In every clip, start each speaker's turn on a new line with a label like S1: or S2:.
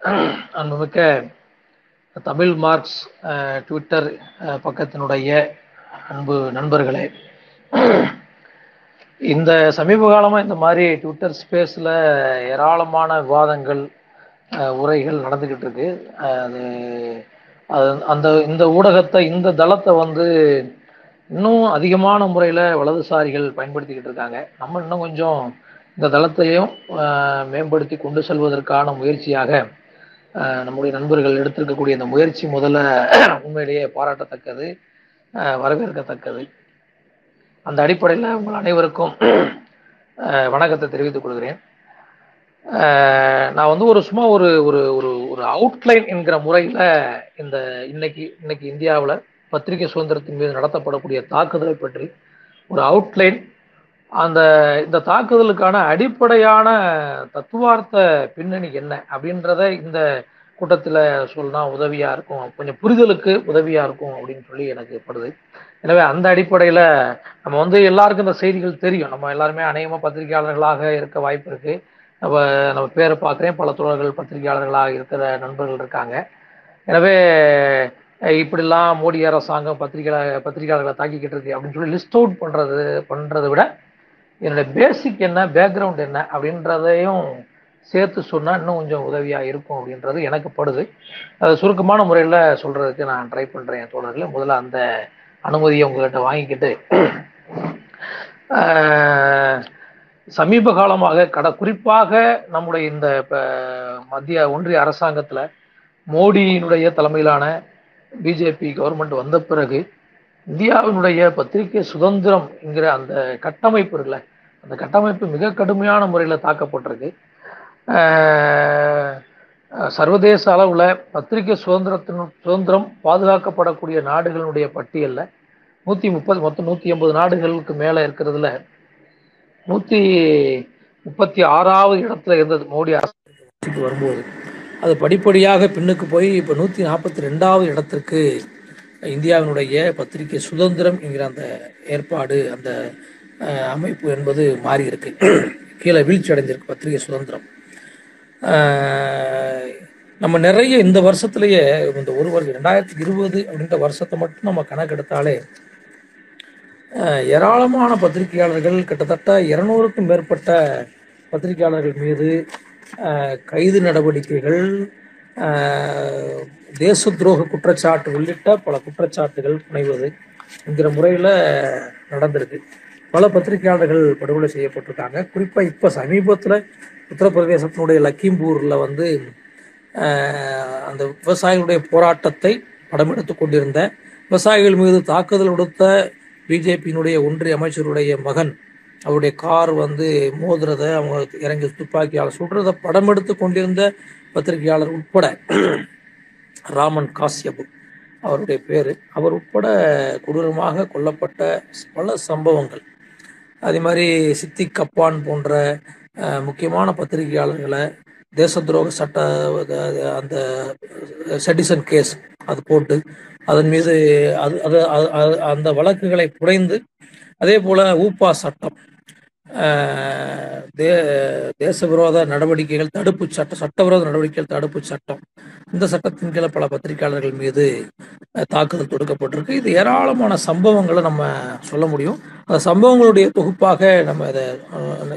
S1: அன்புமிக்க Tamil marks Twitter பக்கத்தினுடைய அன்பு நண்பர்களே இந்த சமீப காலமாக இந்த மாதிரி ட்விட்டர் ஸ்பேஸில் ஏராளமான விவாதங்கள் உரைகள் நடந்துக்கிட்டு இருக்கு. அது அது அந்த இந்த ஊடகத்தை இந்த தளத்தை வந்து இன்னும் அதிகமான முறையில் வலதுசாரிகள் பயன்படுத்திக்கிட்டு இருக்காங்க. நம்ம இன்னும் கொஞ்சம் இந்த தளத்தையும் மேம்படுத்தி கொண்டு செல்வதற்கான முயற்சியாக நம்முடைய நண்பர்கள் எடுத்திருக்கக்கூடிய இந்த முயற்சி முதல்ல உண்மையிலேயே பாராட்டத்தக்கது வரவேற்கத்தக்கது. அந்த அடிப்படையில் உங்கள் அனைவருக்கும் வணக்கத்தை தெரிவித்துக் கொள்கிறேன். நான் வந்து ஒரு சும்மா ஒரு ஒரு ஒரு ஒரு அவுட்லைன் என்கிற முறையில் இந்த இன்னைக்கு இன்னைக்கு இந்தியாவில் பத்திரிகை சுதந்திரத்தின் மீது நடத்தப்படக்கூடிய தாக்குதலை பற்றி ஒரு அவுட்லைன் அந்த இந்த தாக்குதலுக்கான அடிப்படையான தத்துவார்த்த பின்னணி என்ன அப்படின்றத இந்த கூட்டத்தில் சொன்னா உதவியாக இருக்கும். கொஞ்சம் புரிதலுக்கு உதவியாக இருக்கும் அப்படின்னு சொல்லி எனக்கு படுது. எனவே அந்த அடிப்படையில் நம்ம வந்து எல்லாருக்கும் இந்த செய்திகள் தெரியும். நம்ம எல்லாருமே அநேகமாக பத்திரிகையாளர்களாக இருக்க வாய்ப்பு இருக்குது நம்ம நம்ம பேரை பார்க்குறேன். பல தோழர்கள் பத்திரிகையாளர்களாக இருக்கிற நண்பர்கள் இருக்காங்க. எனவே இப்படிலாம் மோடி அரசாங்கம் பத்திரிகை பத்திரிகையாளர்களை தாக்கிக்கிட்டு இருக்கு அப்படின்னு சொல்லி லிஸ்ட் அவுட் பண்ணுறது பண்ணுறதை விட என்னோட பேசிக் என்ன பேக்ரவுண்ட் என்ன அப்படின்றதையும் சேர்த்து சொன்னால் இன்னும் கொஞ்சம் உதவியாக இருக்கும் அப்படின்றது எனக்கு படுது. அது சுருக்கமான முறையில் சொல்கிறதுக்கு நான் ட்ரை பண்ணுறேன் தோழர்களே. முதல்ல அந்த அனுமதியை உங்கள்கிட்ட வாங்கிக்கிட்டு சமீப காலமாக கட குறிப்பாக நம்முடைய இந்த இப்போ மத்திய ஒன்றிய அரசாங்கத்தில் மோடியினுடைய தலைமையிலான பிஜேபி கவர்மெண்ட் வந்த பிறகு இந்தியாவினுடைய பத்திரிகை சுதந்திரம் என்கிற அந்த கட்டமைப்பு இருக்குல்ல அந்த கட்டமைப்பு மிக கடுமையான முறையில் தாக்கப்பட்டிருக்கு. சர்வதேச அளவில் பத்திரிகை சுதந்திரத்தின் சுதந்திரம் பாதுகாக்கப்படக்கூடிய நாடுகளுடைய பட்டியலில் நூற்றி முப்பது மொத்தம் நூற்றி எண்பது நாடுகளுக்கு மேலே இருக்கிறதுல நூற்றி முப்பத்தி ஆறாவது இடத்துல இருந்தது மோடி அரசுக்கு வரும்போது. அது படிப்படியாக பின்னுக்கு போய் இப்போ நூற்றி நாற்பத்தி ரெண்டாவது இடத்திற்கு இந்தியாவினுடைய பத்திரிகை சுதந்திரம் என்கிற அந்த ஏற்பாடு அந்த அமைப்பு என்பது மாறி இருக்கு. கீழே வீழ்ச்சி அடைஞ்சிருக்கு பத்திரிகை சுதந்திரம். நம்ம நிறைய இந்த வருஷத்திலேயே இந்த ஒரு வருஷம் ரெண்டாயிரத்தி இருபது அப்படின்ற வருஷத்தை மட்டும் நம்ம கணக்கெடுத்தாலே ஏராளமான பத்திரிகையாளர்கள் கிட்டத்தட்ட இருநூறுக்கும் மேற்பட்ட பத்திரிகையாளர்கள் மீது கைது நடவடிக்கைகள் தேச துரோக குற்றச்சாட்டு உள்ளிட்ட பல குற்றச்சாட்டுகள் புனைவது என்கிற முறையில் நடந்திருக்கு. பல பத்திரிகையாளர்கள் படுகொலை செய்யப்பட்டிருக்காங்க. குறிப்பாக இப்போ சமீபத்தில் உத்தரப்பிரதேசத்தினுடைய லக்கிம்பூரில் வந்து அந்த விவசாயிகளுடைய போராட்டத்தை படம் எடுத்து கொண்டிருந்த விவசாயிகள் மீது தாக்குதல் கொடுத்த பிஜேபியினுடைய ஒன்றிய அமைச்சருடைய மகன் அவருடைய கார் வந்து மோதுறத அவங்க இறங்கி துப்பாக்கியால் சுடுறத படம் எடுத்து கொண்டிருந்த பத்திரிகையாளர் உட்பட ராமன் காசியபு அவருடைய பேர். அவர் உட்பட கொடூரமாக கொல்லப்பட்ட பல சம்பவங்கள். அதே மாதிரி சித்தி கப்பான் போன்ற முக்கியமான பத்திரிகையாளர்களை தேச துரோக சட்ட அந்த செடிசன் கேஸ் அது போட்டு அதன் மீது அது அது அது- அது- அந்த வழக்குகளை புடைந்து அதே போல ஊப்பா சட்டம் தே தேச விரோத நடவடிக்கைகள் தடுப்பு சட்டம் சட்டவிரோத நடவடிக்கைகள் தடுப்பு சட்டம். இந்த சட்டத்தின் கீழே பல பத்திரிகையாளர்கள் மீது அஹ், தாக்குதல் தொடுக்கப்பட்டிருக்கு. இது ஏராளமான சம்பவங்களை நம்ம சொல்ல முடியும். அந்த சம்பவங்களுடைய தொகுப்பாக நம்ம இதை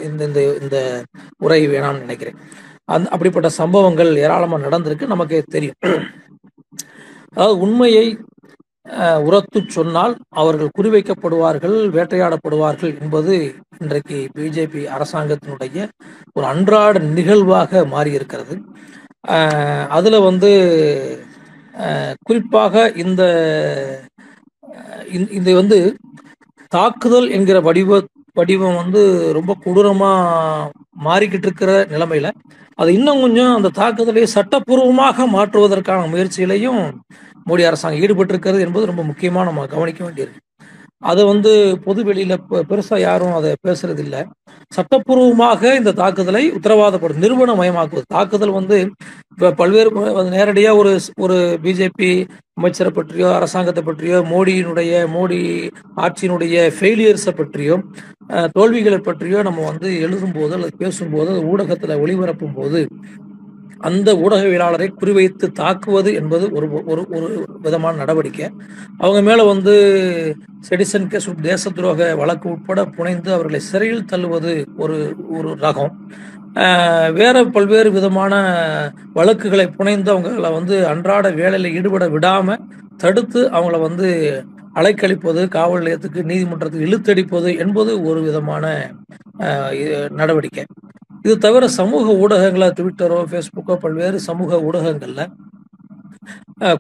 S1: இந்த இந்த இந்த உரை வேணாம்னு நினைக்கிறேன். அந் அப்படிப்பட்ட சம்பவங்கள் ஏராளமாக நடந்திருக்கு. நமக்கே தெரியும். அதாவது உண்மையை அஹ், உரத்துச் சொன்னால் அவர்கள் குறிவைக்கப்படுவார்கள் வேட்டையாடப்படுவார்கள் என்பது இன்றைக்கு பிஜேபி அரசாங்கத்தினுடைய ஒரு அன்றாட நிகழ்வாக மாறி இருக்கிறது வந்து குறிப்பாக இந்த இந்த- இது வந்து தாக்குதல் என்கிற வடிவ வடிவம் வந்து ரொம்ப கொடூரமாக மாறிக்கிட்டு இருக்கிற நிலைமையில அது இன்னும் கொஞ்சம் அந்த தாக்குதலை சட்டப்பூர்வமாக மாற்றுவதற்கான முயற்சியிலையும் மோடி அரசாங்கம் ஈடுபட்டிருக்கிறது என்பது ரொம்ப முக்கியமாக நம்ம கவனிக்க வேண்டியிருக்கு அதை வந்து பொது வெளியில பெருசா யாரும் அதை பேசுறது இல்லை சட்டப்பூர்வமாக இந்த தாக்குதலை உத்தரவாதப்படும் நிறுவனமயமாக்குவது. தாக்குதல் வந்து இப்ப பல்வேறு நேரடியா ஒரு ஒரு பிஜேபி அமைச்சரை பற்றியோ அரசாங்கத்தை பற்றியோ மோடியினுடைய மோடி ஆட்சியினுடைய ஃபெயிலியர்ஸை பற்றியோ அஹ், தோல்விகளை பற்றியோ நம்ம வந்து எழுதும்போது அல்லது பேசும்போது அது ஊடகத்துல ஒளிபரப்பும் போது அந்த ஊடகவியலாளரை குறிவைத்து தாக்குவது என்பது ஒரு ஒரு ஒரு விதமான நடவடிக்கை. அவங்க மேலே வந்து செடிசன் கேஸ் தேச துரோக வழக்கு உட்பட புனைந்து அவர்களை சிறையில் தள்ளுவது ஒரு ஒரு ரகம். வேற பல்வேறு விதமான வழக்குகளை புனைந்து அவங்கள வந்து அன்றாட வேலையில் ஈடுபட விடாமல் தடுத்து அவங்கள வந்து அலைக்கழிப்பது காவல் நிலையத்துக்கு நீதிமன்றத்துக்கு இழுத்தடிப்பது என்பது ஒரு விதமான நடவடிக்கை. இது தவிர சமூக ஊடகங்களா ட்விட்டரோ ஃபேஸ்புக்கோ பல்வேறு சமூக ஊடகங்கள்ல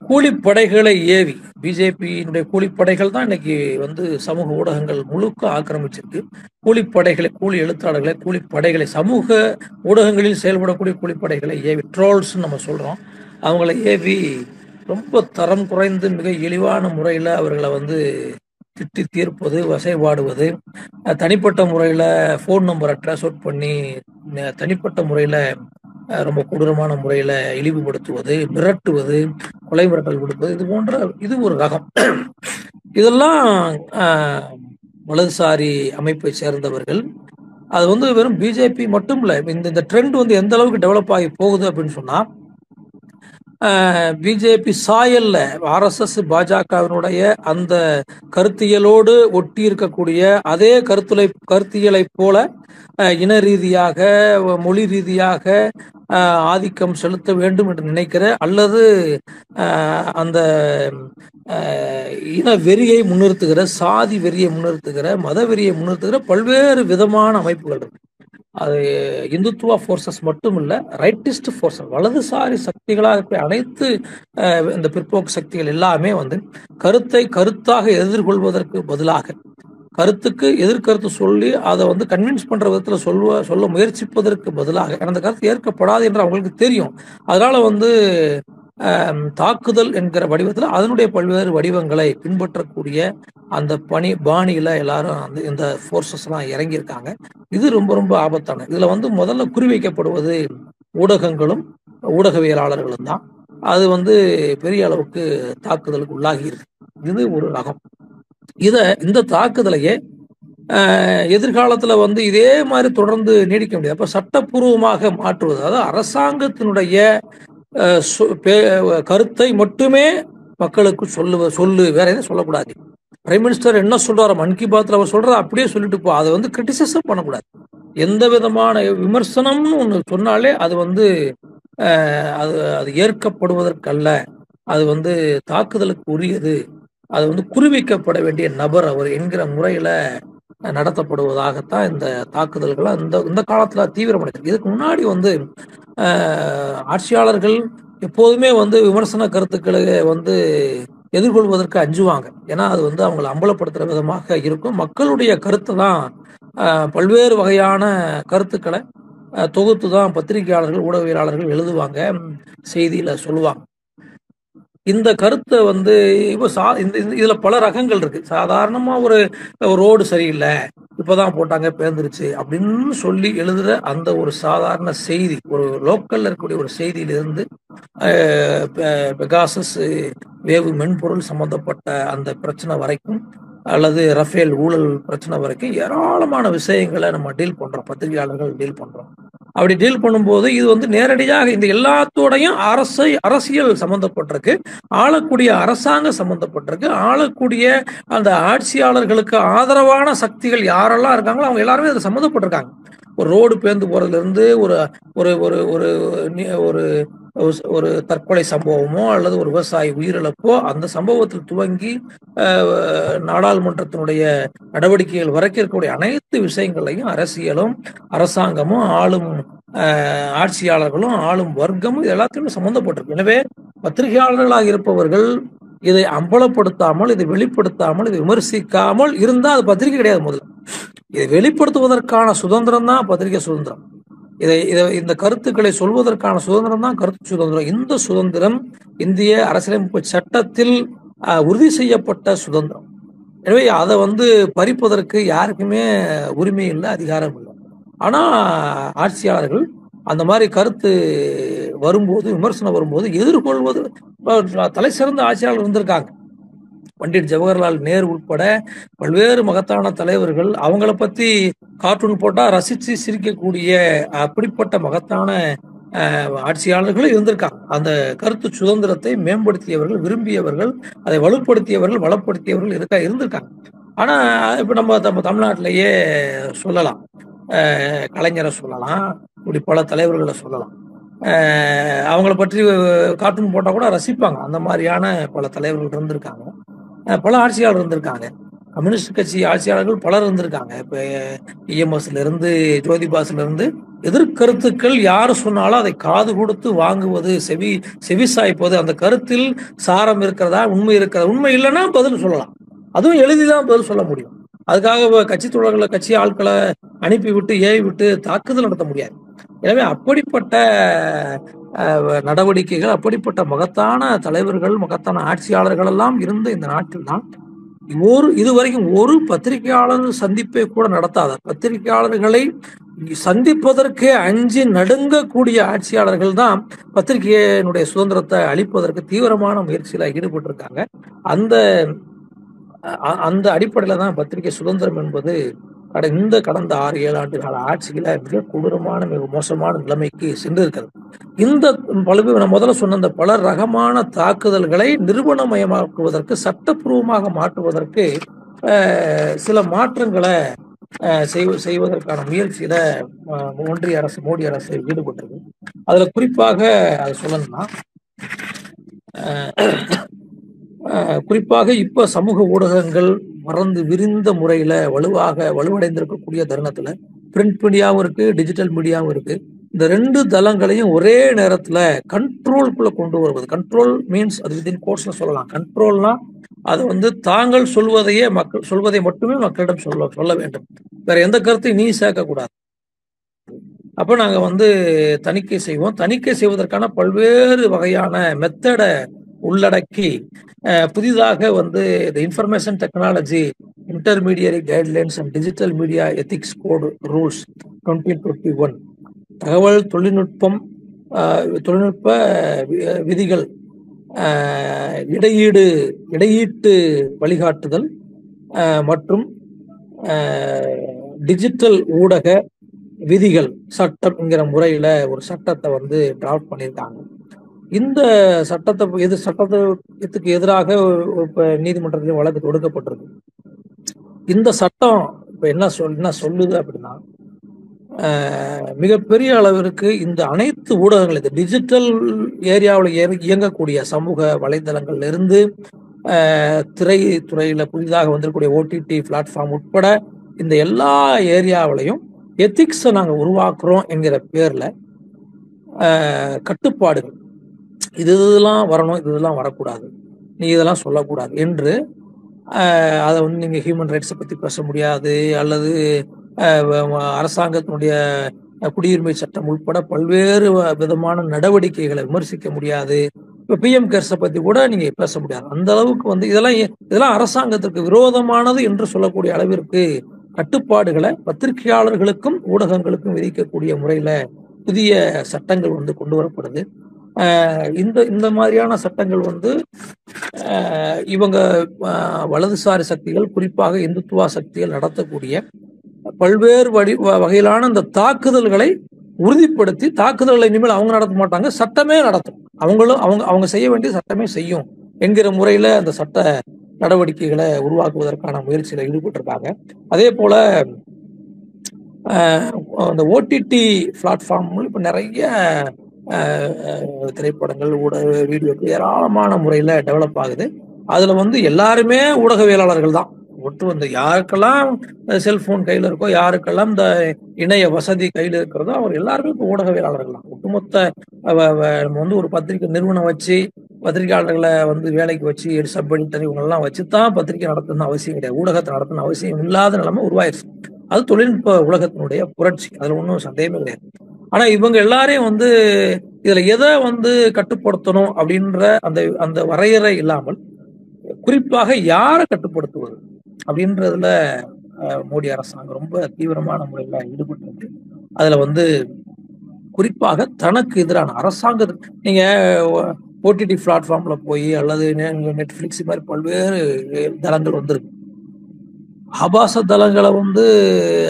S1: கூலிப்படைகளை ஏவி பிஜேபியினுடைய கூலிப்படைகள் தான் இன்னைக்கு வந்து சமூக ஊடகங்கள் முழுக்க ஆக்கிரமிச்சிருக்கு. கூலிப்படைகளை கூலி எழுத்தாளர்களை கூலிப்படைகளை சமூக ஊடகங்களில் செயல்படக்கூடிய கூலிப்படைகளை ஏவி ட்ரோல்ஸ் நம்ம சொல்றோம். அவங்களை ஏவி ரொம்ப தரம் குறைந்து மிக இழிவான முறையில் அவர்களை வந்து திட்டி தீர்ப்பது வசைபாடுவது தனிப்பட்ட முறையில் ஃபோன் நம்பரை ட்ரேஸ் அவுட் பண்ணி தனிப்பட்ட முறையில் ரொம்ப கொடூரமான முறையில் இழிவுபடுத்துவது மிரட்டுவது கொலை மிரட்டல் கொடுப்பது இது போன்ற இது ஒரு ரகம். இதெல்லாம் வலதுசாரி அமைப்பை சேர்ந்தவர்கள் அது வந்து வெறும் பிஜேபி மட்டும் இல்லை இந்த இந்த ட்ரெண்ட் வந்து எந்த அளவுக்கு டெவலப் ஆகி போகுது அப்படின்னு சொன்னால் பிஜேபி சாயல்ல ஆர்எஸ்எஸ் பாஜகவினுடைய அந்த கருத்தியலோடு ஒட்டி இருக்கக்கூடிய அதே கருத்துலை கருத்தியலை போல இன ரீதியாக மொழி ரீதியாக ஆதிக்கம் செலுத்த வேண்டும் என்று நினைக்கிற அல்லது அந்த இன வெறியை முன்னிறுத்துகிற சாதி வெறியை முன்னிறுத்துகிற மத வெறியை முன்னிறுத்துகிற பல்வேறு விதமான அமைப்புகள் இருக்கு. அது இந்துத்துவா ஃபோர்ஸஸ் மட்டும் இல்ல ரைட்டிஸ்ட் ஃபோர்ஸஸ் வலதுசாரி சக்திகளாக இருக்க அனைத்து இந்த பிற்போக்கு சக்திகள் எல்லாமே வந்து கருத்தை கருத்தாக எதிர்கொள்வதற்கு பதிலாக கருத்துக்கு எதிர்கருத்து சொல்லி அதை வந்து கன்வின்ஸ் பண்ற விதத்துல சொல்ல சொல்ல முயற்சிப்பதற்கு பதிலாக அந்த கருத்து ஏற்கப்படாது என்று அவங்களுக்கு தெரியும். அதனால வந்து தாக்குதல் என்கிற வடிவத்தில் அதனுடைய பல்வேறு வடிவங்களை பின்பற்றக்கூடிய அந்த பணி பாணியில எல்லாரும் அந்த இந்த ஃபோர்ஸஸ் எல்லாம் இறங்கியிருக்காங்க. இது ரொம்ப ரொம்ப ஆபத்தான இதுல வந்து முதல்ல குறிவைக்கப்படுவது ஊடகங்களும் ஊடகவியலாளர்களும் தான். அது வந்து பெரிய அளவுக்கு தாக்குதலுக்கு உள்ளாகி இருக்கு இது ஒரு ரகம். இத இந்த தாக்குதலையே ஆஹ், எதிர்காலத்துல வந்து இதே மாதிரி தொடர்ந்து நீடிக்க முடியாது. அப்ப சட்டப்பூர்வமாக மாற்றுவது அதாவது அரசாங்கத்தினுடைய கருத்தை மட்டுமே மக்களுக்கு சொல்லு சொல்லு வேற எதுவும் சொல்லக்கூடாது. பிரைம் மினிஸ்டர் என்ன சொல்றாரு மன் கி பாத்ல அவர் சொல்றத அப்படியே சொல்லிட்டு போ அதை வந்து கிரிட்டிசிசம் பண்ணக்கூடாது. எந்த விதமான விமர்சனம்னு ஒன்று சொன்னாலே அது வந்து ஆஹ், அது அது ஏற்கப்படுவதற்கல்ல. அது வந்து தாக்குதலுக்கு உரியது. அது வந்து குறிவிக்கப்பட வேண்டிய நபர் அவர் என்கிற முறையில நடத்தப்படுவதாகத்தான் இந்த தாக்குதல்கள் இந்த இந்த காலத்துல தீவிரமடைந்திருக்கு இதுக்கு முன்னாடி வந்து ஆட்சியாளர்கள் எப்போதுமே வந்து விமர்சன கருத்துக்களை வந்து எதிர்கொள்வதற்கு அஞ்சுவாங்க. ஏன்னா அது வந்து அவங்களை அம்பலப்படுத்துகிற விதமாக இருக்கும். மக்களுடைய கருத்தை தான் பல்வேறு வகையான கருத்துக்களை தொகுத்து தான் பத்திரிகையாளர்கள் ஊடகவியலாளர்கள் எழுதுவாங்க செய்தியில் சொல்லுவாங்க. இந்த கருத்தை வந்து இப்போ சா இந்த இதுல பல ரகங்கள் இருக்கு. சாதாரணமா ஒரு ரோடு சரியில்லை இப்பதான் போட்டாங்க பேர்ந்துருச்சு அப்படின்னு சொல்லி எழுதுற அந்த ஒரு சாதாரண செய்தி ஒரு லோக்கல்ல இருக்கக்கூடிய ஒரு செய்தியிலிருந்து பெகாசஸ் வேவு மென்பொருள் சம்பந்தப்பட்ட அந்த பிரச்சனை வரைக்கும் அல்லது ரஃபேல் ஊழல் பிரச்சனை வரைக்கும் ஏராளமான விஷயங்களை நம்ம டீல் பண்றோம் பத்திரிகையாளர்கள் டீல் பண்றோம். அப்படி டீல் பண்ணும்போது இது வந்து நேரடியாக இந்த எல்லாத்தோடையும் அரசை அரசியல் சம்பந்தப்பட்டிருக்கு ஆளக்கூடிய அரசாங்கம் சம்பந்தப்பட்டிருக்கு ஆளக்கூடிய அந்த ஆட்சியாளர்களுக்கு ஆதரவான சக்திகள் யாரெல்லாம் இருக்காங்களோ அவங்க எல்லாருமே அதில் சம்மந்தப்பட்டிருக்காங்க ஒரு ரோடு பேர்ந்து போறதுல இருந்து ஒரு ஒரு ஒரு ஒரு ஒரு தற்கொலை சம்பவமோ அல்லது ஒரு விவசாயி உயிரிழப்போ அந்த சம்பவத்தில் துவங்கி அஹ், நாடாளுமன்றத்தினுடைய நடவடிக்கைகள் வரைக்கும் இருக்கக்கூடிய அனைத்து விஷயங்களையும் அரசியலும் அரசாங்கமும் ஆளும் ஆட்சியாளர்களும் ஆளும் வர்க்கமும் இது எல்லாத்தையுமே சம்பந்தப்பட்டிருக்கு. எனவே பத்திரிகையாளர்களாக இருப்பவர்கள் இதை அம்பலப்படுத்தாமல் இதை வெளிப்படுத்தாமல் இதை விமர்சிக்காமல் இருந்தால் அது பத்திரிகை கிடையாது முதல்ல. இதை வெளிப்படுத்துவதற்கான சுதந்திரம் தான் பத்திரிகை சுதந்திரம். இதை இதை இந்த கருத்துக்களை சொல்வதற்கான சுதந்திரம் தான் கருத்து சுதந்திரம். இந்த சுதந்திரம் இந்திய அரசியலமைப்பு சட்டத்தில் உறுதி செய்யப்பட்ட சுதந்திரம். எனவே அதை வந்து பறிப்பதற்கு யாருக்குமே உரிமை இல்லை அதிகாரம் இல்லை. ஆனால் ஆட்சியாளர்கள் அந்த மாதிரி கருத்து வரும்போது விமர்சனம் வரும்போது எதிர்கொள்வது தலை சிறந்த ஆட்சியாளர்கள் இருந்திருக்காங்க. பண்டிட் ஜவஹர்லால் நேரு உட்பட பல்வேறு மகத்தான தலைவர்கள் அவங்கள பத்தி கார்ட்டூன் போட்டா ரசிச்சு சிரிக்கக்கூடிய அப்படிப்பட்ட மகத்தான ஆட்சியாளர்களும் இருந்திருக்காங்க. அந்த கருத்து சுதந்திரத்தை மேம்படுத்தியவர்கள் விரும்பியவர்கள் அதை வலுப்படுத்தியவர்கள் வளப்படுத்தியவர்கள் இருக்கா இருந்திருக்காங்க. ஆனா இப்ப நம்ம நம்ம தமிழ்நாட்டிலேயே சொல்லலாம். கலைஞரை சொல்லலாம். இப்படி பல தலைவர்களை சொல்லலாம். அவங்கள பற்றி கார்ட்டூன் போட்டா கூட ரசிப்பாங்க. அந்த மாதிரியான பல தலைவர்கள் இருந்திருக்காங்க. பல ஆட்சியாளர் இருந்திருக்காங்க. கம்யூனிஸ்ட் கட்சி ஆட்சியாளர்கள் பலர் இருந்திருக்காங்க. இப்போ இஎம்எஸ்ல இருந்து ஜோதிபாஸ்ல இருந்து எதிர்கருத்துக்கள் யார் சொன்னாலும் அதை காது கொடுத்து வாங்குவது செவி செவி சாய்ப்பது அந்த கருத்தில் சாரம் இருக்கிறதா உண்மை இருக்கிறதா உண்மை இல்லைன்னா பதில் சொல்லலாம். அதுவும் எழுதிதான் பதில் சொல்ல முடியும். அதுக்காக கட்சி தோழர்களை கட்சி ஆட்களை அனுப்பி விட்டு ஏவி விட்டு தாக்குதல் நடத்த முடியாது. எனவே அப்படிப்பட்ட அஹ், நடவடிக்கைகள் அப்படிப்பட்ட மகத்தான தலைவர்கள் மகத்தான ஆட்சியாளர்கள் எல்லாம் இருந்த இந்த நாட்டில் தான் ஒரு இதுவரைக்கும் ஒரு பத்திரிகையாளர் சந்திப்பை கூட நடத்தாத பத்திரிகையாளர்களை சந்திப்பதற்கே அஞ்சு நடுங்கக்கூடிய ஆட்சியாளர்கள் தான் பத்திரிகையினுடைய சுதந்திரத்தை அளிப்பதற்கு தீவிரமான முயற்சியில ஈடுபட்டிருக்காங்க. அந்த அந்த அடிப்படையில தான் பத்திரிகை சுதந்திரம் என்பது கட இந்த கடந்த ஆறு ஏழு ஆண்டு கால ஆட்சியில மிக கொடூரமான மிக மோசமான நிலைமைக்கு சென்றிருக்கிறது. இந்த பல்வேறு நான் முதல்ல சொன்ன இந்த பல ரகமான தாக்குதல்களை நிறுவனமயமாக்குவதற்கு சட்டப்பூர்வமாக மாற்றுவதற்கு சில மாற்றங்களை செய்வ செய்வதற்கான முயற்சியில ஒன்றிய அரசு மோடி அரசு ஈடுபட்டிருக்கு. அதுல குறிப்பாக அதை சொல்லணும்னா குறிப்பாக இப்ப சமூக ஊடகங்கள் மறந்து விரிந்த முறையில வலுவாக வலுவடைந்திருக்கக்கூடிய தருணத்துல பிரிண்ட் மீடியாவும் இருக்கு டிஜிட்டல் மீடியாவும் இருக்கு. இந்த ரெண்டு தளங்களையும் ஒரே நேரத்துல கண்ட்ரோல்குள்ள கொண்டு வருவது. கண்ட்ரோல் மீன்ஸ் அது வித்தின் கோர்ஸ்ல சொல்லலாம். கண்ட்ரோல்னா அது வந்து தாங்கள் சொல்வதையே மக்கள் சொல்வதை மட்டுமே மக்களிடம் சொல்ல சொல்ல வேண்டும். வேற எந்த கருத்தையும் நீ சேர்க்கக்கூடாது. அப்ப நாங்க வந்து தணிக்கை செய்வோம். தணிக்கை செய்வதற்கான பல்வேறு வகையான மெத்தடை உள்ளடக்கி புதிதாக வந்து இந்த information technology intermediary guidelines and digital media ethics code rules twenty twenty one தகவல் தொழில்நுட்பம் தொழில்நுட்ப வி- விதிகள் இடையீடு இடையீட்டு வழிகாட்டுதல் மற்றும் டிஜிட்டல் ஊடக விதிகள் சட்டம்ங்கிற முறையில ஒரு சட்டத்தை வந்து டிராஃப்ட் பண்ணியிருக்காங்க. இந்த சட்டத்தை எது சட்டத்துக்கு எதிராக இப்ப நீதிமன்றத்திலும் வழக்கு தொடுக்கப்பட்டிருக்கு. இந்த சட்டம் இப்ப என்ன சொல் என்ன சொல்லுது அப்படின்னா மிகப்பெரிய அளவிற்கு இந்த அனைத்து ஊடகங்கள் இந்த டிஜிட்டல் ஏரியாவில் இயங்கக்கூடிய சமூக வலைதளங்கள்ல இருந்து புதிதாக வந்திருக்கக்கூடிய ஓடிடி பிளாட்ஃபார்ம் உட்பட இந்த எல்லா ஏரியாவிலையும் எத்திக்ஸை நாங்கள் உருவாக்குறோம் என்கிற பேர்ல கட்டுப்பாடுகள். இது இதெல்லாம் வரணும் இது இதெல்லாம் வரக்கூடாது. நீ இதெல்லாம் சொல்லக்கூடாது என்று அதை வந்து நீங்கள் ஹியூமன் ரைட்ஸை பற்றி பேச முடியாது அல்லது அரசாங்கத்தினுடைய குடியுரிமை சட்டம் உட்பட பல்வேறு விதமான நடவடிக்கைகளை விமர்சிக்க முடியாது. இப்போ பிஎம் கேர்ஸை பற்றி கூட நீங்கள் பேச முடியாது. அந்த அளவுக்கு வந்து இதெல்லாம் இதெல்லாம் அரசாங்கத்திற்கு விரோதமானது என்று சொல்லக்கூடிய அளவிற்கு கட்டுப்பாடுகளை பத்திரிகையாளர்களுக்கும் ஊடகங்களுக்கும் விதிக்கக்கூடிய முறையில் புதிய சட்டங்கள் வந்து கொண்டு வரப்படுது. இந்த இந்த மாதிரியான சட்டங்கள் வந்து இவங்க வலதுசாரி சக்திகள் குறிப்பாக இந்துத்துவா சக்திகள் நடத்தக்கூடிய பல்வேறு வடி வ- வகையிலான இந்த தாக்குதல்களை உறுதிப்படுத்தி தாக்குதல்களை இனிமேல் அவங்க நடத்த மாட்டாங்க சட்டமே நடத்தும். அவங்களும் அவங்க அவங்க செய்ய வேண்டிய சட்டமே செய்யும் என்கிற முறையில அந்த சட்ட நடவடிக்கைகளை உருவாக்குவதற்கான முயற்சியில ஈடுபட்டிருக்காங்க. அதே போல அந்த ஓடிடி பிளாட்ஃபார்ம் இப்ப நிறைய திரைப்படங்கள் ஊடக வீடியோக்கள் ஏராளமான முறையில டெவலப் ஆகுது. அதுல வந்து எல்லாருமே ஊடகவியலாளர்கள் தான். ஒட்டு வந்து யாருக்கெல்லாம் செல்போன் கையில இருக்கோ யாருக்கெல்லாம் இந்த இணைய வசதி கையில் இருக்கிறதோ அவர் எல்லாருமே இப்போ ஊடகவியலாளர்கள் தான். ஒட்டுமொத்த நம்ம வந்து ஒரு பத்திரிகை நிறுவனம் வச்சு பத்திரிகையாளர்களை வந்து வேலைக்கு வச்சு சப் எடிட்டர் இவங்கெல்லாம் வச்சு தான் பத்திரிகை நடத்தணும் அவசியம் கிடையாது. ஊடகத்தை நடத்தணும் அவசியம் இல்லாத நிலைமை உருவாயிருச்சு. அது தொழில்நுட்ப உலகத்தினுடைய புரட்சி. அதுல ஒன்றும் சந்தேகமே கிடையாது. ஆனா இவங்க எல்லாரையும் வந்து இதுல எதை வந்து கட்டுப்படுத்தணும் அப்படின்ற அந்த அந்த வரையறை இல்லாமல் குறிப்பாக யாரை கட்டுப்படுத்துவது அப்படின்றதுல மோடி அரசாங்கம் ரொம்ப தீவிரமான முறையில ஈடுபட்டு அதுல வந்து குறிப்பாக தனக்கு எதிரான அரசாங்கத்துக்கு நீங்க ஓடிடி பிளாட்ஃபார்ம்ல போய் அல்லது நெட்ஃபிளிக்ஸ் மாதிரி பல்வேறு தளங்கள் வந்திருக்கு ஆபாச தளங்களை வந்து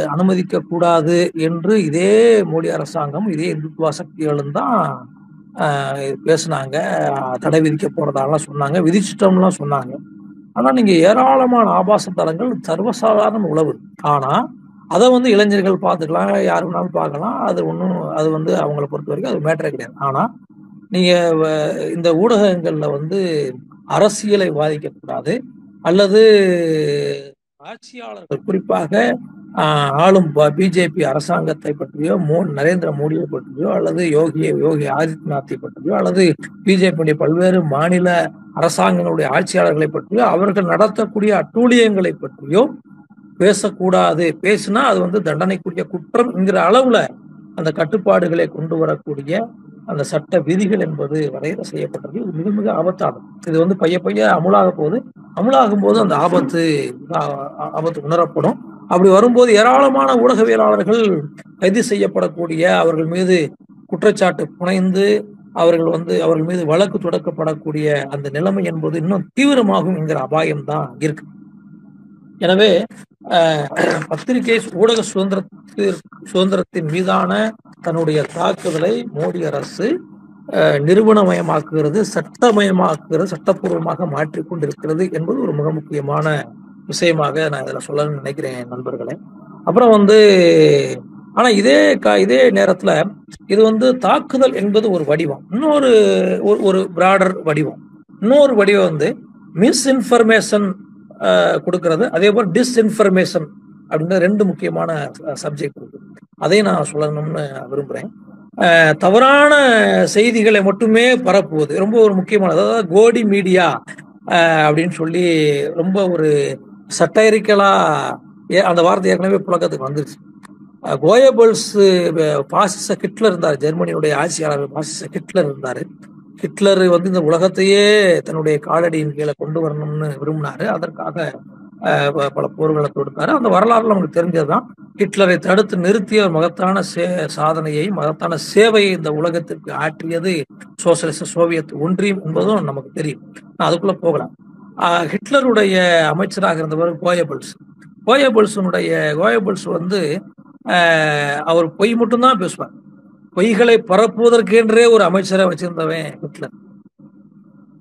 S1: அனுமதிக்க கூடாது என்று இதே மோடி அரசாங்கம் இதே இந்துத்துவா சக்திகளும் தான் பேசினாங்க பேசுனாங்க. தடை விதிக்க போறதாலாம் சொன்னாங்க விதிச்சிட்டோம்லாம் சொன்னாங்க. ஆனா நீங்க ஏராளமான ஆபாச தளங்கள் சர்வசாதாரண உழவு. ஆனா அதை வந்து இளைஞர்கள் பார்த்துக்கலாம் யார் வேணாலும் பார்க்கலாம். அது ஒன்றும் அது வந்து அவங்கள பொறுத்த வரைக்கும் அது மேட்டரே கிடையாது. ஆனா நீங்க வ- இந்த ஊடகங்கள்ல வந்து அரசியலை பாதிக்கக்கூடாது அல்லது ஆட்சியாளர்கள். குறிப்பாக ஆளும் பிஜேபி அரசாங்கத்தை பற்றியோ மோ நரேந்திர மோடியை பற்றியோ அல்லது யோகி யோகி ஆதித்யநாத்தை பற்றியோ அல்லது பிஜேபியுடைய பல்வேறு மாநில அரசாங்கங்களுடைய ஆட்சியாளர்களை பற்றியோ அவர்கள் நடத்தக்கூடிய அட்டூழியங்களை பற்றியோ பேசக்கூடாது. பேசினா அது வந்து தண்டனைக்குரிய குற்றம் என்கிற அளவுல அந்த கட்டுப்பாடுகளை கொண்டு வரக்கூடிய அந்த சட்ட விதிகள் என்பது வரையறை செய்யப்பட்டது. இது மிக மிக ஆபத்தானது. இது வந்து பைய பைய அமுலாக போகுது. அமுலாகும் போது அந்த ஆபத்து ஆபத்து உணரப்படும். அப்படி வரும்போது ஏராளமான ஊடகவியலாளர்கள் கைது செய்யப்படக்கூடிய அவர்கள் மீது குற்றச்சாட்டு புனைந்து அவர்கள் வந்து அவர்கள் மீது வழக்கு தொடக்கப்படக்கூடிய அந்த நிலைமை என்பது இன்னும் தீவிரமாகும் என்கிற அபாயம் தான் இருக்கு. எனவே பத்திரிகை ஊடக சுதந்திரத்திற்கு சுதந்திரத்தின் மீதான தன்னுடைய தாக்குதலை மோடி அரசு நிறுவனமயமாக்குகிறது சட்டமயமாக்குகிறது சட்டப்பூர்வமாக மாற்றிக் கொண்டிருக்கிறது என்பது ஒரு மிக முக்கியமான விஷயமாக நான் இதில் சொல்லணும்னு நினைக்கிறேன் நண்பர்களே. அப்புறம் வந்து ஆனா இதே க இதே நேரத்துல இது வந்து தாக்குதல் என்பது ஒரு வடிவம். இன்னொரு ஒரு- ஒரு பிராடர் வடிவம். இன்னொரு வடிவம் வந்து மிஸ்இன்ஃபர்மேஷன் கொடுக்கறது. அதே போல் டிஸ்இன்ஃபர்மேஷன் அப்படின்ற ரெண்டு முக்கியமான சப்ஜெக்ட் இருக்கு. அதையும் நான் சொல்லணும்னு விரும்புகிறேன் தவறான செய்திகளை மட்டுமே பரப்புவது ரொம்ப ஒரு முக்கியமானது. அதாவது கோடி மீடியா அப்படின்னு சொல்லி ரொம்ப ஒரு சட்டைரிக்கலா அந்த வார்த்தை ஏற்கனவே புழக்கத்துக்கு வந்துருச்சு. கோயபல்ஸ் பாசிச ஹிட்லர் இருந்தார் ஜெர்மனியுடைய ஆட்சியாளர் பாசிச ஹிட்லர் இருந்தார். ஹிட்லர் வந்து இந்த உலகத்தையே தன்னுடைய காலடியின் கீழே கொண்டு வரணும்னு விரும்பினாரு. அதற்காக ப- பல போர்களை தொடுத்தாரு. அந்த வரலாறுல நமக்கு தெரிஞ்சதுதான். ஹிட்லரை தடுத்து நிறுத்திய ஒரு மகத்தான சே சாதனையை மகத்தான சேவையை இந்த உலகத்திற்கு ஆற்றியது சோசியலிச சோவியத் ஒன்றியம் என்பதும் நமக்கு தெரியும். நான் அதுக்குள்ள போகலாம். ஆஹ் ஹிட்லருடைய அமைச்சராக இருந்தவர் கோயபல்ஸ். கோயபல்ஸனுடைய கோயபல்ஸ் வந்து ஆஹ் அவர் பொய் மட்டும்தான் பேசுவார். பொய்களை பரப்புவதற்கென்றே ஒரு அமைச்சரை வச்சிருந்தவன் ஹிட்லர்.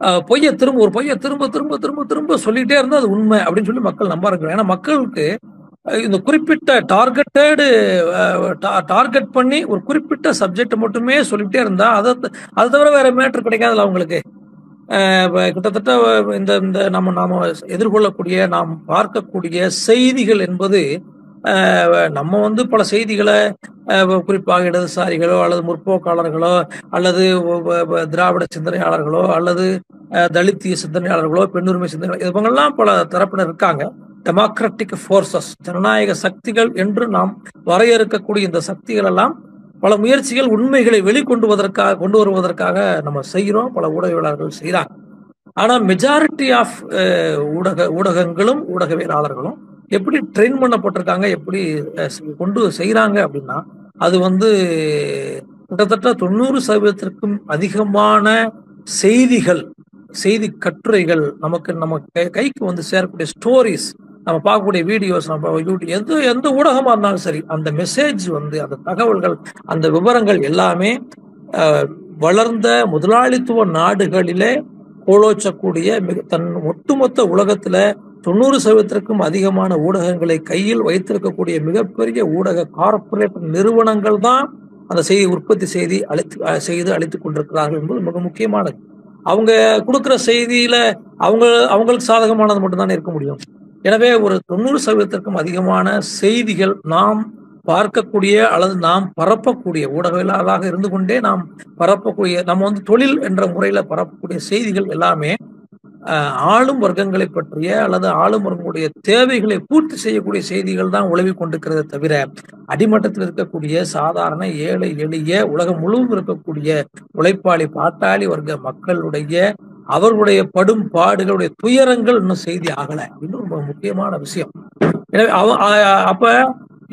S1: ஆஹ் பொய்யை திரும்ப ஒரு பொய்யை திரும்ப திரும்ப திரும்ப திரும்ப சொல்லிட்டே இருந்தால் அது உண்மை அப்படின்னு சொல்லி மக்கள் நம்ப இருக்கிறாங்க ஏன்னா மக்களுக்கு இந்த குறிப்பிட்ட டார்கெட்டடு டார்கெட் பண்ணி ஒரு குறிப்பிட்ட சப்ஜெக்ட் மட்டுமே சொல்லிட்டே இருந்தா அதை த- அதை தவிர வேற மேட்ரு கிடைக்காதுல்ல அவங்களுக்கு. கிட்டத்தட்ட இந்த இந்த நம்ம நாம எதிர்கொள்ளக்கூடிய நாம் பார்க்கக்கூடிய செய்திகள் என்பது நம்ம வந்து பல செய்திகளை குறிப்பாக இடதுசாரிகளோ அல்லது முற்போக்காளர்களோ அல்லது திராவிட சிந்தனையாளர்களோ அல்லது தலித்திய சிந்தனையாளர்களோ பெண்ணுரிமை சிந்தனை இவங்கெல்லாம் பல தரப்பினர் இருக்காங்க. டெமோக்ராட்டிக் ஃபோர்ஸஸ் ஜனநாயக சக்திகள் என்று நாம் வரையறுக்கக்கூடிய இந்த சக்திகள் எல்லாம் பல முயற்சிகள் உண்மைகளை வெளிக்கொண்டுவதற்காக கொண்டு வருவதற்காக நம்ம செய்கிறோம். பல ஊடகவியலாளர்கள் செய்கிறாங்க. ஆனால் மெஜாரிட்டி ஆஃப் ஊடக ஊடகங்களும் ஊடகவியலாளர்களும் எப்படி ட்ரெயின் பண்ணப்பட்டிருக்காங்க எப்படி கொண்டு செய்கிறாங்க அப்படின்னா அது வந்து கிட்டத்தட்ட தொண்ணூறு சதவீதத்திற்கும் அதிகமான செய்திகள் செய்தி கட்டுரைகள் நமக்கு நம்ம கை- கைக்கு வந்து சேரக்கூடிய ஸ்டோரிஸ் நம்ம பார்க்கக்கூடிய வீடியோஸ் நம்ம யூடியூப் எது எந்த ஊடகமா இருந்தாலும் சரி அந்த மெசேஜ் வந்து அந்த தகவல்கள் அந்த விவரங்கள் எல்லாமே வளர்ந்த முதலாளித்துவ நாடுகளிலே கோலோச்சக்கூடிய மிக தன் ஒட்டுமொத்த உலகத்துல தொண்ணூறு சதவீதத்திற்கும் அதிகமான ஊடகங்களை கையில் வைத்திருக்கக்கூடிய மிகப்பெரிய ஊடக கார்ப்பரேட் நிறுவனங்கள் தான் அந்த செய்தி உற்பத்தி செய்தி அழைத்து செய்து அளித்துக் கொண்டிருக்கிறார்கள் என்பது மிக முக்கியமானது. அவங்க கொடுக்குற செய்தியில அவங்க அவங்களுக்கு சாதகமானது மட்டும்தானே இருக்க முடியும். எனவே ஒரு தொண்ணூறு சதவீதத்திற்கும் அதிகமான செய்திகள் நாம் பார்க்கக்கூடிய அல்லது நாம் பரப்பக்கூடிய ஊடகவியலாளராக இருந்து கொண்டே நாம் பரப்பக்கூடிய நம்ம வந்து தொழில் என்ற முறையில பரப்பக்கூடிய செய்திகள் எல்லாமே ஆளும் வர்க்கங்களை பற்றிய அல்லது ஆளும் வர்க்கங்களுடைய தேவைகளை பூர்த்தி செய்யக்கூடிய செய்திகள் தான் உழவி கொண்டிருக்கிறத தவிர அடிமட்டத்தில் இருக்கக்கூடிய சாதாரண ஏழை எளிய உலகம் முழுவதும் இருக்கக்கூடிய உழைப்பாளி பாட்டாளி வர்க்க மக்களுடைய அவர்களுடைய படும் பாடுகளுடைய துயரங்கள் இன்னும் செய்தி ஆகல. இன்னும் ரொம்ப முக்கியமான விஷயம். எனவே அவ அப்ப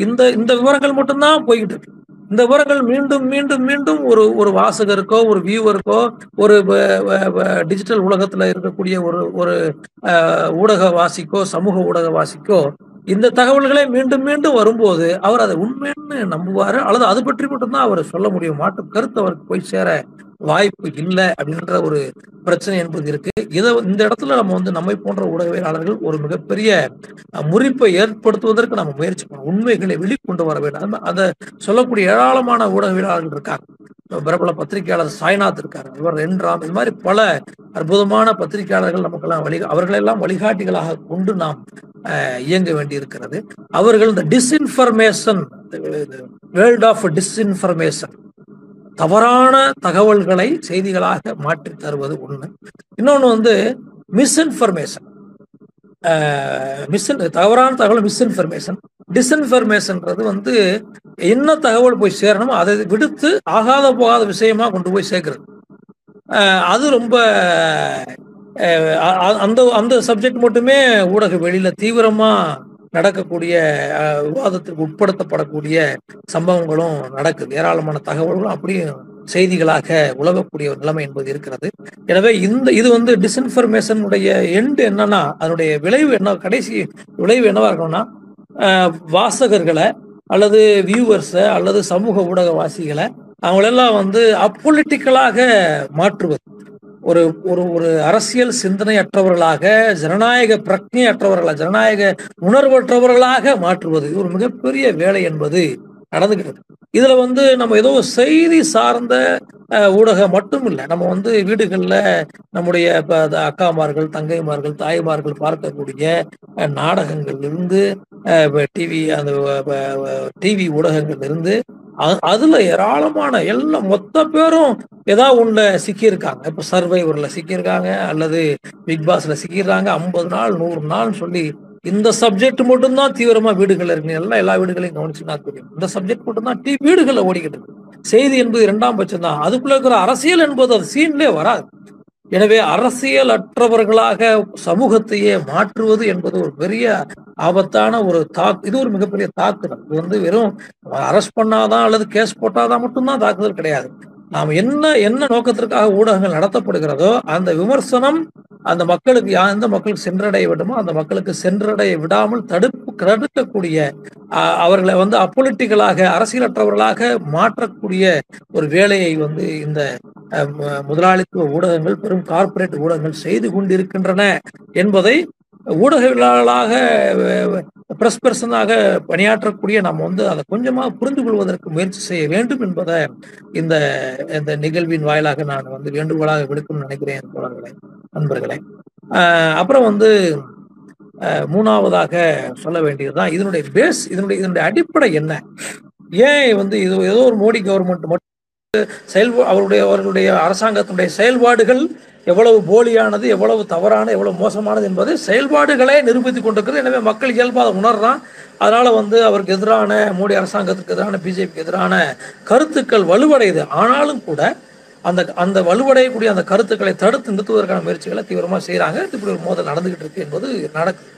S1: இந்த இந்த விவரங்கள் மட்டும்தான் போய்கிட்டு இருக்கு. இந்த விவரங்கள் மீண்டும் மீண்டும் மீண்டும் ஒரு ஒரு வாசகருக்கோ ஒரு வியூவருக்கோ ஒரு டிஜிட்டல் உலகத்துல இருக்கக்கூடிய ஒரு ஒரு ஊடக ஊடகவாசிக்கோ சமூக ஊடகவாசிக்கோ இந்த தகவல்களே மீண்டும் மீண்டும் வரும்போது அவர் அதை உண்மைன்னு நம்புவாரு அல்லது அது பற்றி மட்டும்தான் அவர் சொல்ல முடியும். மாட்டு கருத்து அவருக்கு போய் சேர வாய்ப்பு இல்லை அப்படின்ற ஒரு பிரச்சனை என்பது இருக்கு. இதை இந்த இடத்துல நம்ம வந்து நம்மை போன்ற ஊடகவியலாளர்கள் ஒரு மிகப்பெரிய முறிப்பை ஏற்படுத்துவதற்கு நம்ம முயற்சி பண்ணணும். உண்மைகளை வெளிக்கொண்டு வர வேண்டும். அதை சொல்லக்கூடிய ஏராளமான ஊடகவியலாளர்கள் இருக்காங்க. பிரபல பத்திரிகையாளர் சாய்நாத் இருக்காரு இவர் என் ராம் இது மாதிரி பல அற்புதமான பத்திரிகையாளர்கள் நமக்கெல்லாம் வழி அவர்களெல்லாம் வழிகாட்டிகளாக கொண்டு நாம் அஹ், இயங்க வேண்டி இருக்கிறது அவர்கள் இந்த டிஸ்இன்ஃபர்மேஷன் வேர்ல்ட் ஆஃப் டிஸ்இன்ஃபர்மேஷன் தவறான தகவல்களை செய்திகளாக மாற்றி தருவது ஒண்ணு. இன்னொன்னு வந்து மிஸ்இன்ஃபர்மேஷன் மிஸ் தவறான தகவல் மிஸ்இன்ஃபர்மேஷன் டிஸ்இன்ஃபர்மேஷன்ன்றது வந்து என்ன தகவல் போய் சேரணுமோ அதை விடுத்து ஆகாத போகாத விஷயமா கொண்டு போய் சேர்க்கிறது. அது ரொம்ப அந்த அந்த சப்ஜெக்ட் மட்டுமே ஊடக வெளியில தீவிரமா நடக்கக்கூடிய விவாதத்திற்கு உட்படுத்தப்படக்கூடிய சம்பவங்களும் நடக்குது. ஏராளமான தகவல்களும் அப்படியே செய்திகளாக உலகக்கூடிய ஒரு நிலைமை என்பது இருக்கிறது. எனவே இந்த இது வந்து டிஸ்இன்ஃபர்மேஷனுடைய எண்டு என்னன்னா அதனுடைய விளைவு என்ன கடைசி விளைவு என்னவா இருக்கணும்னா வாசகர்களை அல்லது வியூவர்ஸை அல்லது சமூக ஊடகவாசிகளை அவங்களெல்லாம் வந்து அப்பொலிட்டிக்கலாக மாற்றுவது. ஒரு ஒரு ஒரு அரசியல் சிந்தனையற்றவர்களாக ஜனநாயக பிரக்ஞையற்றவர்களாக ஜனநாயக உணர்வற்றவர்களாக மாற்றுவது இது ஒரு மிகப்பெரிய வேலை என்பது நடந்துகிறது இதுல வந்து நம்ம ஏதோ செய்தி சார்ந்த ஊடகம் மட்டும் இல்லை நம்ம வந்து வீடுகளில் நம்முடைய இப்போ அக்காமார்கள் தங்கைமார்கள் தாய்மார்கள் பார்க்கக்கூடிய அஹ், நாடகங்கள்ல இருந்து டிவி அந்த டிவி ஊடகங்கள்ல இருந்து அதுல ஏராளமான எல்லாம் மொத்த பேரும் ஏதாவது ஒண்ணுல சிக்கியிருக்காங்க. இப்ப சர்வைவர்ல சிக்கியிருக்காங்க அல்லது பிக் பாஸ்ல சிக்கிடுறாங்க ஐம்பது நாள் நூறு நாள் சொல்லி இந்த சப்ஜெக்ட் மட்டும்தான் தீவிரமா வீடுகள் இருக்கு எல்லாம் எல்லா வீடுகளையும் கவனிச்சுனா தெரியும் இந்த சப்ஜெக்ட் மட்டும்தான் டி வீடுகளில் ஓடிக்கிட்டு இருக்கு. செய்தி என்பது இரண்டாம் பட்சம் தான். அதுக்குள்ள இருக்கிற அரசியல் என்பது அது சீன்லேயே வராது. எனவே அரசியல் அற்றவர்களாக சமூகத்தையே மாற்றுவது என்பது ஒரு பெரிய ஆபத்தான ஒரு தாக்கு இது ஒரு மிகப்பெரிய தாக்குதல். இது வந்து வெறும் அரெஸ்ட் பண்ணாதான் அல்லது கேஸ் போட்டாதான் மட்டும்தான் தாக்குதல் கிடையாது. நாம் என்ன என்ன நோக்கத்திற்காக ஊடகங்கள் நடத்தப்படுகிறதோ அந்த விமர்சனம் அந்த மக்களுக்கு எந்த மக்களுக்கு சென்றடைய விடுமோ அந்த மக்களுக்கு சென்றடைய விடாமல் தடுப்பு தடுக்கக்கூடிய அவர்களை வந்து அப்பொலிட்டிகளாக அரசியலற்றவர்களாக மாற்றக்கூடிய ஒரு வேலையை வந்து இந்த முதலாளித்துவ ஊடகங்கள் பெரும் கார்ப்பரேட் ஊடகங்கள் செய்து கொண்டிருக்கின்றன என்பதை ஊடகவியலாளர்களாக பிரஸ் பர்சனாக பணியாற்றக்கூடிய நாம் வந்து அதை கொஞ்சமா புரிந்து கொள்வதற்கு முயற்சி செய்ய வேண்டும் என்பதை இந்த இந்த நிகழ்வின் வாயிலாக நான் வந்து வேண்டுகோளாக விடுக்கும் நினைக்கிறேன் தோழர்களே நண்பர்களே. ஆஹ் அப்புறம் வந்து ஆஹ் மூணாவதாக சொல்ல வேண்டியதுதான். இதனுடைய பேஸ் இதனுடைய இதனுடைய அடிப்படை என்ன? ஏன் வந்து இது ஏதோ ஒரு மோடி கவர்மெண்ட் மட்டும் செயல்பா அவருடைய அவர்களுடைய அரசாங்கத்தினுடைய செயல்பாடுகள் எவ்வளவு போலியானது எவ்வளவு தவறான எவ்வளவு மோசமானது என்பது செயல்பாடுகளே நிரூபித்துக் கொண்டிருக்கிறது. எனவே மக்கள் இயல்பாக அதை உணர்றான். அதனால வந்து அவருக்கு எதிரான மோடி அரசாங்கத்துக்கு எதிரான பிஜேபிக்கு எதிரான கருத்துக்கள் வலுவடையுது. ஆனாலும் கூட அந்த அந்த வலுவடையக்கூடிய அந்த கருத்துக்களை தடுத்து நிறுத்துவதற்கான முயற்சிகளை தீவிரமா செய்கிறாங்க இப்படி ஒரு மோதல் நடந்துகிட்டு இருக்கு என்பது நடக்குது.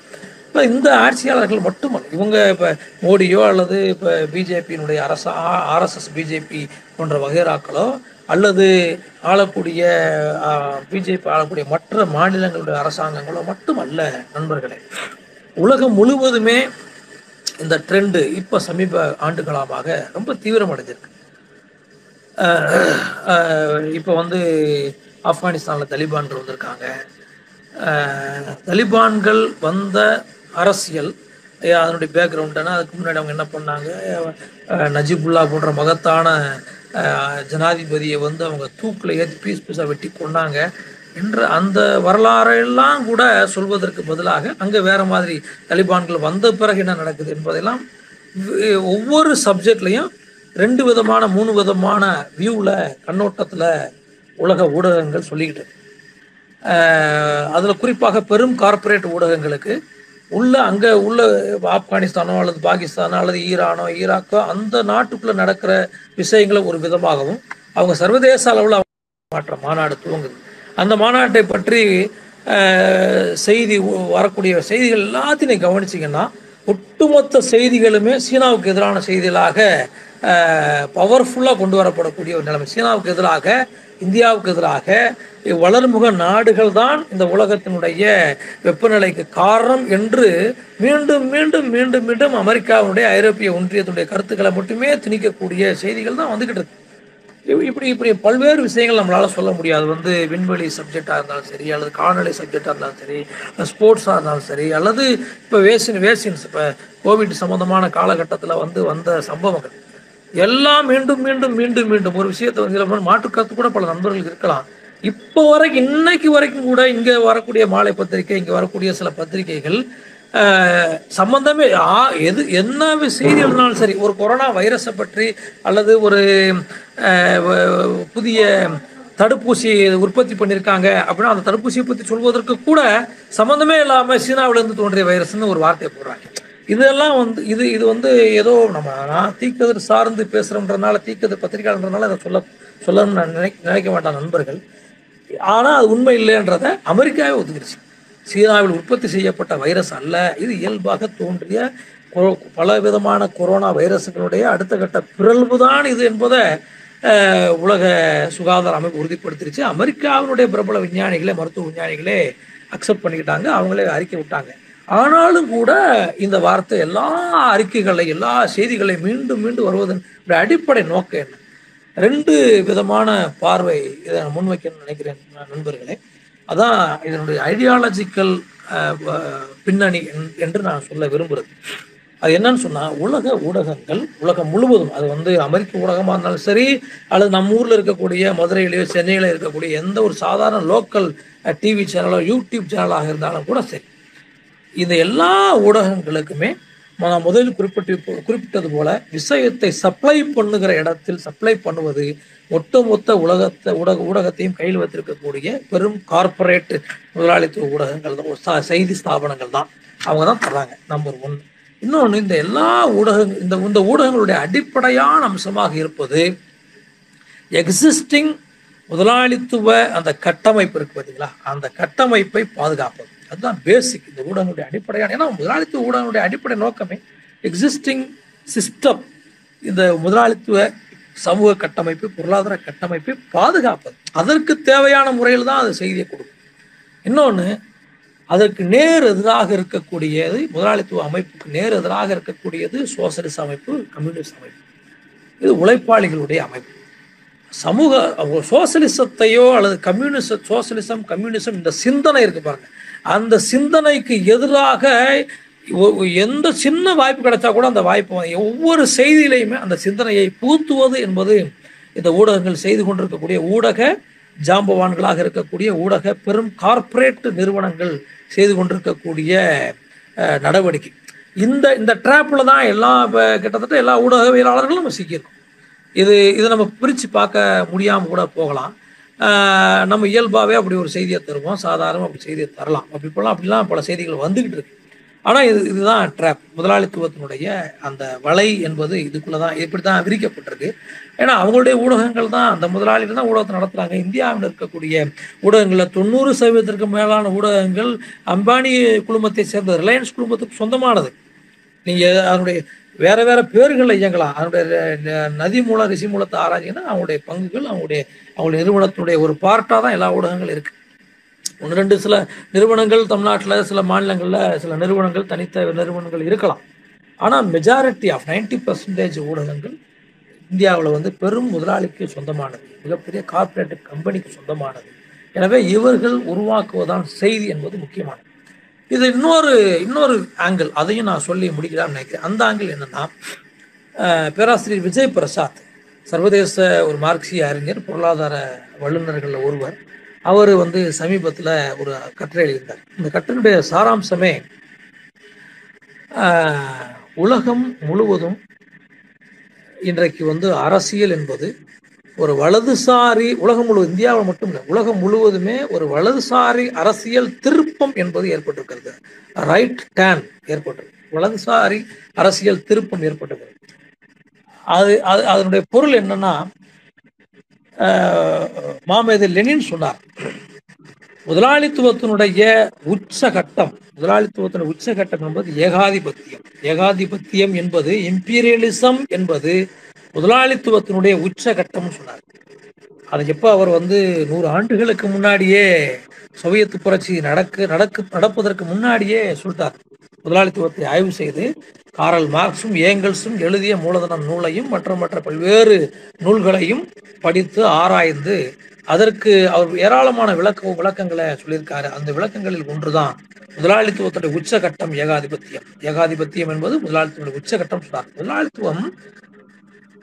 S1: இப்போ இந்த ஆட்சியாளர்கள் மட்டுமல்ல இவங்க இப்போ மோடியோ அல்லது இப்போ பிஜேபியினுடைய அரச ஆர்எஸ்எஸ் பிஜேபி போன்ற வகைராக்களோ அல்லது ஆளக்கூடிய பிஜேபி ஆளக்கூடிய மற்ற மாநிலங்களுடைய அரசாங்கங்களோ மட்டுமல்ல நண்பர்களே. உலகம் முழுவதுமே இந்த ட்ரெண்டு இப்போ சமீப ஆண்டுகளாக ரொம்ப தீவிரமடைஞ்சிருக்கு. இப்போ வந்து ஆப்கானிஸ்தானில் தலிபான்கள் வந்திருக்காங்க. தலிபான்கள் வந்த அரசியல். அதனுடைய பேக்ரவுண்டுனா அதுக்கு முன்னாடி அவங்க என்ன பண்ணாங்க? நஜிபுல்லா போன்ற மகத்தான ஜனாதிபதியை வந்து அவங்க தூக்கில் ஏற்றி பீஸ் பீஸாக வெட்டி கொண்டாங்க என்று அந்த வரலாறெல்லாம் கூட சொல்வதற்கு பதிலாக அங்கே வேற மாதிரி தலிபான்கள் வந்த பிறகு என்ன நடக்குது என்பதெல்லாம் ஒவ்வொரு சப்ஜெக்ட்லையும் ரெண்டு விதமான மூணு விதமான வியூவில் கண்ணோட்டத்தில் உலக ஊடகங்கள் சொல்லிக்கிட்டு அதில் குறிப்பாக பெரும் கார்ப்பரேட் ஊடகங்களுக்கு உள்ள அங்க உள்ள ஆப்கானிஸ்தானோ அல்லது பாகிஸ்தானோ அல்லது ஈரானோ ஈராக்கோ அந்த நாட்டுக்குள்ள நடக்கிற விஷயங்களை ஒரு விதமாகவும் அவங்க சர்வதேச அளவில் மாற்ற மாநாடு துவங்குது. அந்த மாநாட்டை பற்றி செய்தி வரக்கூடிய செய்திகள் எல்லாத்தையும் கவனிச்சிங்கன்னா ஒட்டுமொத்த செய்திகளுமே சீனாவுக்கு எதிரான செய்திகளாக பவர்ஃபுல்லாக கொண்டு வரப்படக்கூடிய ஒரு நிலைமை. சீனாவுக்கு எதிராக இந்தியாவுக்கு எதிராக வளர்முக நாடுகள் தான் இந்த உலகத்தினுடைய வெப்பநிலைக்கு காரணம் என்று மீண்டும் மீண்டும் மீண்டும் மீண்டும் அமெரிக்காவுடைய ஐரோப்பிய ஒன்றியத்துடைய கருத்துக்களை மட்டுமே திணிக்கக்கூடிய செய்திகள் தான் வந்துகிட்டு இருக்கு. இப்படி இப்படி பல்வேறு விஷயங்கள் நம்மளால சொல்ல முடியாது. வந்து விண்வெளி சப்ஜெக்டாக இருந்தாலும் சரி அல்லது கால்நடை சப்ஜெக்டாக இருந்தாலும் சரி ஸ்போர்ட்ஸாக இருந்தாலும் சரி அல்லது இப்போ வேசின் வேசின்ஸ் இப்போ கோவிட் சம்பந்தமான காலகட்டத்தில் வந்து வந்த சம்பவங்கள். எல்லாம் மீண்டும் மீண்டும் மீண்டும் மீண்டும் ஒரு விஷயத்தை வந்து மாற்று கருத்து கூட பல நண்பர்கள் இருக்கலாம். இப்போ வரைக்கும் இன்னைக்கு வரைக்கும் கூட இங்கே வரக்கூடிய மாலை பத்திரிகை இங்கே வரக்கூடிய சில பத்திரிகைகள் சம்பந்தமே ஆ- எது என்ன செய்தி எழுதினாலும் சரி ஒரு கொரோனா வைரஸை பற்றி அல்லது ஒரு புதிய தடுப்பூசி உற்பத்தி பண்ணியிருக்காங்க அப்படின்னா அந்த தடுப்பூசியை பற்றி சொல்வதற்கு கூட சம்மந்தமே இல்லாமல் சீனாவிலேருந்து தோன்றிய வைரஸ்னு ஒரு வார்த்தையை போடுறாங்க. இதெல்லாம் வந்து இது இது வந்து ஏதோ நம்ம நான் தீக்கதிர் சார்ந்து பேசுகிறோன்றதுனால தீக்கதிர் பத்திரிகையாளன்றதுனால அதை சொல்ல சொல்லணும்னு நான் நினை நினைக்க வேண்டாம் நண்பர்கள். ஆனால் அது உண்மை இல்லைன்றதை அமெரிக்காவே ஒத்துக்கிடுச்சு. சீனாவில் உற்பத்தி செய்யப்பட்ட வைரஸ் அல்ல. இது இயல்பாக தோன்றிய கொ- பல விதமான கொரோனா வைரஸுகளுடைய அடுத்த கட்ட பிறழ்வு தான் இது என்பதை உலக சுகாதார அமைப்பு உறுதிப்படுத்திருச்சு. அமெரிக்காவினுடைய பிரபல விஞ்ஞானிகளே மருத்துவ விஞ்ஞானிகளே அக்செப்ட் பண்ணிக்கிட்டாங்க. அவங்களே அறிக்கை விட்டாங்க. ஆனாலும் கூட இந்த வார்த்தை எல்லா அறிக்கைகளை எல்லா செய்திகளையும் மீண்டும் மீண்டும் வருவதன் அடிப்படை நோக்கம் என்ன? ரெண்டு விதமான பார்வை இதை நான் முன்வைக்கணும்னு நினைக்கிறேன் நான் நண்பர்களே. அதான் இதனுடைய ஐடியாலஜிக்கல் பின்னணி என்- என்று நான் சொல்ல விரும்புகிறது அது என்னன்னு சொன்னால் உலக ஊடகங்கள் உலகம் முழுவதும் அது வந்து அமெரிக்க ஊடகமாக இருந்தாலும் சரி அல்லது நம்ம ஊரில் இருக்கக்கூடிய மதுரையிலேயோ சென்னையில இருக்கக்கூடிய எந்த ஒரு சாதாரண லோக்கல் டிவி சேனலோ யூடியூப் சேனலாக இருந்தாலும் கூட சரி. இந்த எல்லா ஊடகங்களுக்குமே நான் முதலில் குறிப்பிட்டு குறிப்பிட்டது போல விஷயத்தை சப்ளை பண்ணுகிற இடத்தில் சப்ளை பண்ணுவது ஒட்டுமொத்த உலகத்தை ஊடக ஊடகத்தையும் கையில் வைத்திருக்கக்கூடிய பெரும் கார்பரேட் முதலாளித்துவ ஊடகங்கள் தான். ஒரு செய்தி ஸ்தாபனங்கள் தான். அவங்க தான் தர்றாங்க நம்பர் ஒன் இன்னொன்று இந்த எல்லா ஊடகங்கள் இந்த இந்த ஊடகங்களுடைய அடிப்படையான அம்சமாக இருப்பது எக்ஸிஸ்டிங் முதலாளித்துவ அந்த கட்டமைப்பு இருக்கு பார்த்தீங்களா அந்த கட்டமைப்பை பாதுகாப்பது. அதுதான் பேசிக் இந்த ஊடகங்களுடைய அடிப்படையான ஏன்னா முதலாளித்துவ ஊடகங்களுடைய அடிப்படை நோக்கமே எக்ஸிஸ்டிங் சிஸ்டம் இந்த முதலாளித்துவ சமூக கட்டமைப்பு பொருளாதார கட்டமைப்பை பாதுகாப்பது. அதற்கு தேவையான முறையில் தான் அது செய்தியை கொடுக்கும். இன்னொன்று அதற்கு நேர் எதிராக இருக்கக்கூடியது முதலாளித்துவ அமைப்புக்கு நேர் எதிராக இருக்கக்கூடியது சோசலிச அமைப்பு கம்யூனிஸ்ட் அமைப்பு. இது உழைப்பாளிகளுடைய அமைப்பு. சமூக சோசலிசத்தையோ அல்லது கம்யூனிச சோசலிசம் கம்யூனிசம் இந்த சிந்தனை இருக்கு பாருங்க. அந்த சிந்தனைக்கு எதிராக எந்த சின்ன வாய்ப்பு கிடைச்சா கூட அந்த வாய்ப்பு ஒவ்வொரு செய்தியிலையுமே அந்த சிந்தனையை பூத்துவது என்பது இந்த ஊடகங்கள் செய்து கொண்டிருக்கக்கூடிய ஊடக ஜாம்பவான்களாக இருக்கக்கூடிய ஊடக பெரும் கார்ப்பரேட் நிறுவனங்கள் செய்து கொண்டிருக்கக்கூடிய நடவடிக்கை. இந்த இந்த ட்ராப்பில் தான் எல்லா கிட்டத்தட்ட எல்லா ஊடகவியலாளர்களும் நம்ம சிக்கியிருக்கோம். இது இதை நம்ம பிரித்து பார்க்க முடியாமல் கூட போகலாம். நம்ம இயல்பாகவே அப்படி ஒரு செய்தியை தருவோம். சாதாரண அப்படி செய்தியை தரலாம். அப்படி போலாம் அப்படிலாம் பல செய்திகள் வந்துக்கிட்டு இருக்கு. ஆனால் இது இதுதான் ட்ராப் முதலாளித்துவத்தினுடைய அந்த வலை என்பது இதுக்குள்ளே தான் இப்படி தான் விரிக்கப்பட்டிருக்கு. ஏன்னா அவங்களுடைய ஊடகங்கள் தான் அந்த முதலாளிகள் தான் ஊடகத்தை நடத்துகிறாங்க இந்தியாவில் இருக்கக்கூடிய ஊடகங்களில் தொண்ணூறு சதவீதத்திற்கு மேலான ஊடகங்கள் அம்பானி குழுமத்தை சேர்ந்த ரிலையன்ஸ் குழுமத்துக்கு சொந்தமானது. நீங்கள் அதனுடைய வேற வேற பேர்களில் இயங்கலாம். அதனுடைய நதி மூலம் ரிசி மூலத்தை ஆராய்ச்சிங்கன்னா அவங்களுடைய பங்குகள் அவங்களுடைய அவங்களுடைய நிறுவனத்தினுடைய ஒரு பார்ட்டாக தான் எல்லா ஊடகங்களும் இருக்கு. ஒன்று ரெண்டு சில நிறுவனங்கள் தமிழ்நாட்டில் சில மாநிலங்களில் சில நிறுவனங்கள் தனித்த நிறுவனங்கள் இருக்கலாம். ஆனால் மெஜாரிட்டி ஆஃப் 90% பர்சன்டேஜ் ஊடகங்கள் இந்தியாவில் வந்து பெரும் முதலாளிக்கு சொந்தமானது. மிகப்பெரிய கார்ப்பரேட் கம்பெனிக்கு சொந்தமானது. எனவே இவர்கள் உருவாக்குவதான் செய்தி என்பது முக்கியமானது. இது இன்னொரு இன்னொரு ஆங்கிள் அதையும் நான் சொல்லி முடிக்கலாம்னு நினைக்கிறேன். அந்த ஆங்கிள் என்னன்னா பேராசிரியர் விஜய் பிரசாத் சர்வதேச ஒரு மார்க்சிய அறிஞர் பொருளாதார வல்லுநர்களில் ஒருவர். அவர் வந்து சமீபத்தில் ஒரு கட்டுரை எழுதியிருந்தார். இந்த கட்டுரையுடைய சாராம்சமே உலகம் முழுவதும் இன்றைக்கு வந்து அரசியல் என்பது ஒரு வலதுசாரி உலகம் முழுவதும் இந்தியாவில் மட்டும் இல்லை உலகம் முழுவதுமே ஒரு வலதுசாரி அரசியல் திருப்பம் என்பது ஏற்பட்டிருக்கிறது. ரைட் டேன் ஏற்பட்டிருக்கு. வலதுசாரி அரசியல் திருப்பம் ஏற்பட்டிருக்கிறது அது அது அதனுடைய பொருள் என்னன்னா ஆஹ், மாமேதர் லெனின் சொன்னார். முதலாளித்துவத்தினுடைய உச்சகட்டம் முதலாளித்துவத்தினுடைய உச்சகட்டம் என்பது ஏகாதிபத்தியம். ஏகாதிபத்தியம் என்பது இம்பீரியலிசம் என்பது முதலாளித்துவத்தினுடைய உச்சகட்டம்னு சொன்னார். அதை எப்போ அவர் வந்து நூறு ஆண்டுகளுக்கு முன்னாடியே சோவியத் புரட்சி நடக்கு நடக்கு நடப்பதற்கு முன்னாடியே சொல்லிட்டார். முதலாளித்துவத்தை ஆய்வு செய்து காரல் மார்க்ஸும் ஏங்கல்ஸும் எழுதிய மூலதனம் நூலையும் மற்ற மற்ற பல்வேறு நூல்களையும் படித்து ஆராய்ந்து அதற்கு அவர் ஏராளமான விளக்க விளக்கங்களை சொல்லியிருக்காரு. அந்த விளக்கங்களில் ஒன்றுதான் முதலாளித்துவத்துடைய உச்சகட்டம் ஏகாதிபத்தியம். ஏகாதிபத்தியம் என்பது முதலாளித்துவத்துடைய உச்சகட்டம் சொன்னார். முதலாளித்துவம்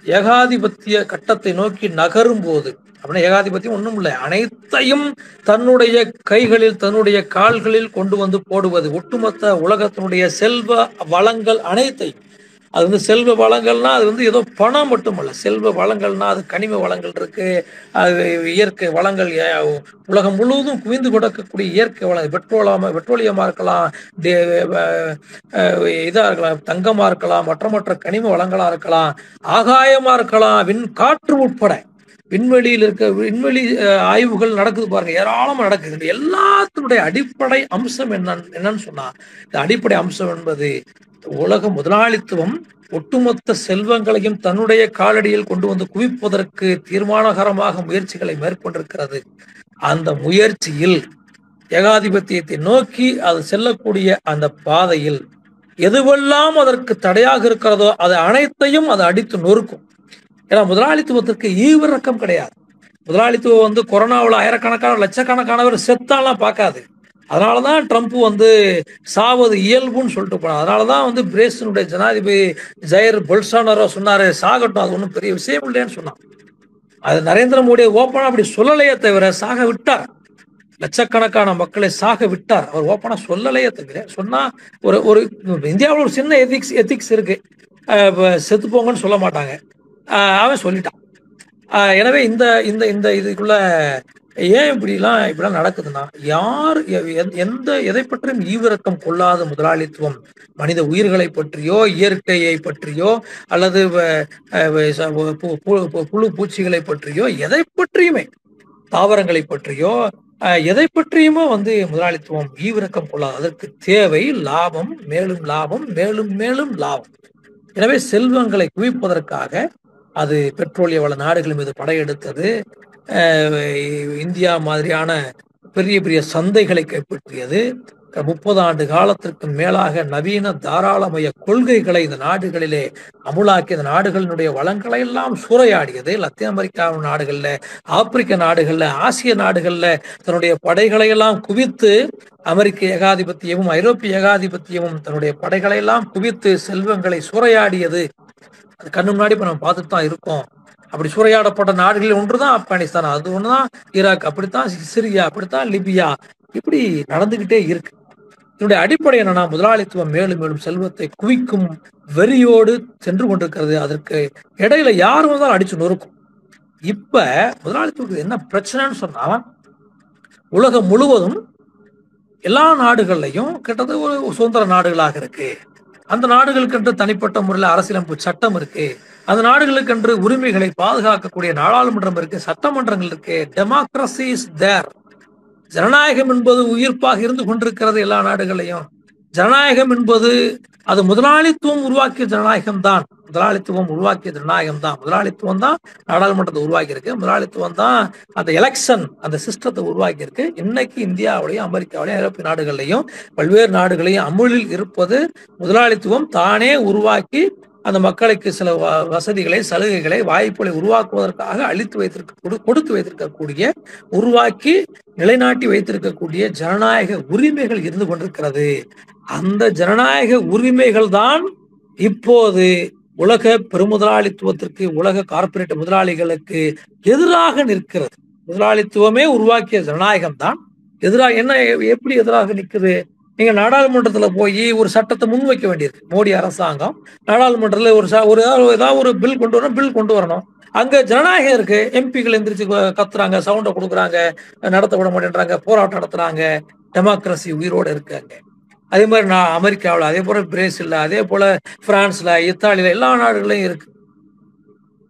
S1: ஏகாதிபத்திய கட்டத்தை நோக்கி நகரும் போது அப்படின்னா ஏகாதிபத்தியம் ஒன்றும் இல்லை. அனைத்தையும் தன்னுடைய கைகளில் தன்னுடைய கால்களில் கொண்டு வந்து போடுவது. ஒட்டுமொத்த உலகத்தினுடைய செல்வ வளங்கள் அனைத்தையும். அது வந்து செல்வ வளங்கள்னா அது வந்து ஏதோ பணம் மட்டுமல்ல. செல்வ வளங்கள்னா அது கனிம வளங்கள் இருக்கு. அது இயற்கை வளங்கள் உலகம் முழுவதும் குவிந்து கொடுக்கக்கூடிய இயற்கை வளம் பெட்ரோலாம பெட்ரோலியமா இருக்கலாம் டே- இதா இருக்கலாம் தங்கமா இருக்கலாம் மற்ற மற்ற கனிம வளங்களா இருக்கலாம் ஆகாயமா இருக்கலாம் விண் காற்று உட்பட. விண்வெளியில் இருக்க விண்வெளி ஆய்வுகள் நடக்குது பாருங்க. ஏராளமா நடக்குது. எல்லாத்தினுடைய அடிப்படை அம்சம் என்ன என்னன்னு சொன்னா இந்த அடிப்படை அம்சம் என்பது உலக முதலாளித்துவம் ஒட்டுமொத்த செல்வங்களையும் தன்னுடைய காலடியில் கொண்டு வந்து குவிப்பதற்கு தீர்மானகரமாக முயற்சிகளை மேற்கொண்டிருக்கிறது. அந்த முயற்சியில் ஏகாதிபத்தியத்தை நோக்கி அது செல்லக்கூடிய அந்த பாதையில் எதுவெல்லாம் அதற்கு தடையாக இருக்கிறதோ அது அனைத்தையும் அது அடித்து நொறுக்கும். ஏன்னா முதலாளித்துவத்திற்கு ஈவிரக்கம் கிடையாது. முதலாளித்துவம் வந்து கொரோனாவில் ஆயிரக்கணக்கான லட்சக்கணக்கானவர் செத்தாலாம் பார்க்காது. அதனாலதான் ட்ரம்ப் வந்து சாவது இயல்புன்னு சொல்லிட்டு போனார். அதனாலதான் வந்து பிரேசினுடைய ஜனாதிபதி ஜெயர் பொல்சானரோ சொன்னார் சாகட்டும் அது ஒன்றும் பெரிய விஷயம் இல்லைன்னு சொன்னான் அது நரேந்திர மோடியை ஓப்பனாக அப்படி சொல்லலையே தவிர சாக விட்டார். லட்சக்கணக்கான மக்களை சாக விட்டார். அவர் ஓப்பனாக சொல்லலையே தவிர சொன்னால் ஒரு ஒரு இந்தியாவில் ஒரு சின்ன எதிக்ஸ் எத்திக்ஸ் இருக்குது இப்போ செத்து போங்கன்னு சொல்ல மாட்டாங்க. அவன் சொல்லிட்டான். எனவே இந்த இந்த இந்த இதுக்குள்ள ஏன் இப்படிலாம் இப்படிலாம் நடக்குதுன்னா யார் எந்த எதை பற்றியும் ஈவிரக்கம் கொள்ளாத முதலாளித்துவம் மனித உயிர்களை பற்றியோ இயற்கையை பற்றியோ அல்லது வ- பு- பு- புழு பூச்சிகளை பற்றியோ எதை பற்றியுமே தாவரங்களை பற்றியோ அஹ், எதை பற்றியுமோ வந்து முதலாளித்துவம் ஈவிரக்கம் கொள்ளாது அதற்கு தேவை லாபம் மேலும் லாபம் மேலும் மேலும் லாபம். எனவே செல்வங்களை குவிப்பதற்காக அது பெட்ரோலிய வள நாடுகள் மீது படையெடுத்தது. இந்தியா மாதிரியான பெரிய பெரிய சந்தைகளை கைப்பற்றியது. முப்பது ஆண்டு காலத்திற்கு மேலாக நவீன தாராளமய கொள்கைகளை இந்த நாடுகளிலே அமுலாக்கி இந்த நாடுகளினுடைய வளங்களை எல்லாம் சூறையாடியது. லத்தீன் அமெரிக்கா நாடுகள்ல ஆப்பிரிக்க நாடுகள்ல ஆசிய நாடுகள்ல தன்னுடைய படைகளை எல்லாம் குவித்து அமெரிக்க ஏகாதிபத்தியமும் ஐரோப்பிய ஏகாதிபத்தியமும் தன்னுடைய படைகளை எல்லாம் குவித்து செல்வங்களை சூறையாடியது. அது கண்ணு முன்னாடி இப்ப நம்ம பார்த்துட்டு தான் இருக்கோம். அப்படி சூறையாடப்பட்ட நாடுகளில் ஒன்றுதான் ஆப்கானிஸ்தான். அது ஒண்ணுதான் ஈராக். அப்படித்தான் சிரியா. அப்படித்தான் லிபியா. இப்படி நடந்துகிட்டே இருக்கு. இதனுடைய அடிப்படை என்னன்னா முதலாளித்துவம் மேலும் மேலும் செல்வத்தை குவிக்கும் வெறியோடு சென்று கொண்டிருக்கிறது. அதற்கு இடையில யார் வந்தாலும் அடிச்சு நொறுக்கும். இப்ப முதலாளித்துவத்துக்கு என்ன பிரச்சனைன்னு சொன்னா உலகம் முழுவதும் எல்லா நாடுகள்லையும் கிட்டத்தட்ட ஒரு சுதந்திர நாடுகளாக இருக்கு. அந்த நாடுகளுக்கென்று தனிப்பட்ட முறையில் அரசியலமைப்பு சட்டம் இருக்கு. அந்த நாடுகளுக்கென்று உரிமைகளை பாதுகாக்கக்கூடிய நாடாளுமன்றம் இருக்கு சட்டமன்றங்கள் இருக்கு. டெமோக்ரஸி இஸ் தேர் ஜனநாயகம் என்பது உயிர்ப்பாக இருந்து கொண்டிருக்கிறது எல்லா நாடுகளையும். ஜனநாயகம் என்பது அது முதலாளித்துவம் உருவாக்கிய ஜனநாயகம் தான் முதலாளித்துவம் உருவாக்கிய ஜனநாயகம் தான் முதலாளித்துவம் தான் நாடாளுமன்றத்தை உருவாக்கி இருக்கு முதலாளித்துவம் தான் அந்த எலெக்ஷன் அந்த சிஸ்டத்தை உருவாக்கி இருக்கு இன்னைக்கு இந்தியாவிலையும் அமெரிக்காவிலையும் ஐரோப்பிய நாடுகள்லையும் பல்வேறு நாடுகளையும் அமுலில் இருப்பது முதலாளித்துவம் தானே உருவாக்கி அந்த மக்களுக்கு சில வ- வசதிகளை சலுகைகளை வாய்ப்புகளை உருவாக்குவதற்காக அளித்து வைத்திருக்க கொடுத்து வைத்திருக்கக்கூடிய உருவாக்கி நிலைநாட்டி வைத்திருக்கக்கூடிய ஜனநாயக உரிமைகள் இருந்து கொண்டிருக்கிறது. அந்த ஜனநாயக உரிமைகள் தான் இப்போது உலக பெருமுதலாளித்துவத்திற்கு உலக கார்ப்பரேட் முதலாளிகளுக்கு எதிராக நிற்கிறது. முதலாளித்துவமே உருவாக்கிய ஜனநாயகம் தான் எதிராக என்ன எப்படி எதிராக நிற்குது நீங்க நாடாளுமன்றத்துல போய் ஒரு சட்டத்தை முன்வைக்க வேண்டியிருக்கு. மோடி அரசாங்கம். நாடாளுமன்றத்துல ஒரு ச- ஒரு ஏதாவது ஏதாவது ஒரு பில் கொண்டு வரணும் பில் கொண்டு வரணும். அங்க ஜனநாயகம் இருக்கு. எம்பிக்கள் எந்திரிச்சு கத்துறாங்க சவுண்டை கொடுக்குறாங்க நடத்த விட மாட்டேன்றாங்க போராட்டம் நடத்துறாங்க. டெமோக்ரஸி உயிரோடு இருக்கு அங்கே. அதே மாதிரி நான் அமெரிக்காவில் அதே போல பிரேசில்ல அதே போல பிரான்ஸ்ல இத்தாலியில எல்லா நாடுகளையும் இருக்கு.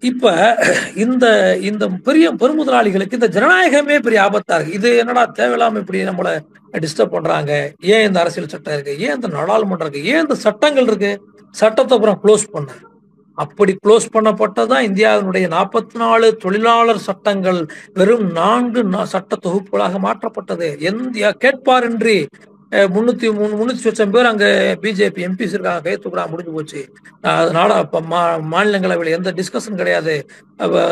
S1: இப்ப இந்த இந்த பெரிய பெருமுதலாளிகளுக்கு இந்த ஜனநாயகமே பெரிய ஆபத்தா இருக்கு. இது என்னடா தேவையில்லாம இப்படி நம்மள டிஸ்டர்ப் பண்றாங்க? ஏன் இந்த அரசியல் சட்டம் இருக்கு? ஏன் இந்த நாடாளுமன்றம் இருக்கு? ஏன் இந்த சட்டங்கள் இருக்கு? சட்டத்தை அப்புறம் க்ளோஸ் பண்ண. அப்படி க்ளோஸ் பண்ணப்பட்டதான் இந்தியாவினுடைய நாற்பத்தி நாலு தொழிலாளர் சட்டங்கள் வெறும் நான்கு நா- சட்ட தொகுப்புகளாக மாற்றப்பட்டது. எந்த கேட்பாரின்றி முன்னூத்தி மூணு முன்னூத்தி லட்சம் பேர் அங்க பிஜேபி எம்பிஸ் இருக்காங்க. கை தூக்குறா முடிஞ்சு போச்சு. அதனால மா- மாநிலங்களவையில் எந்த டிஸ்கஷன் கிடையாது.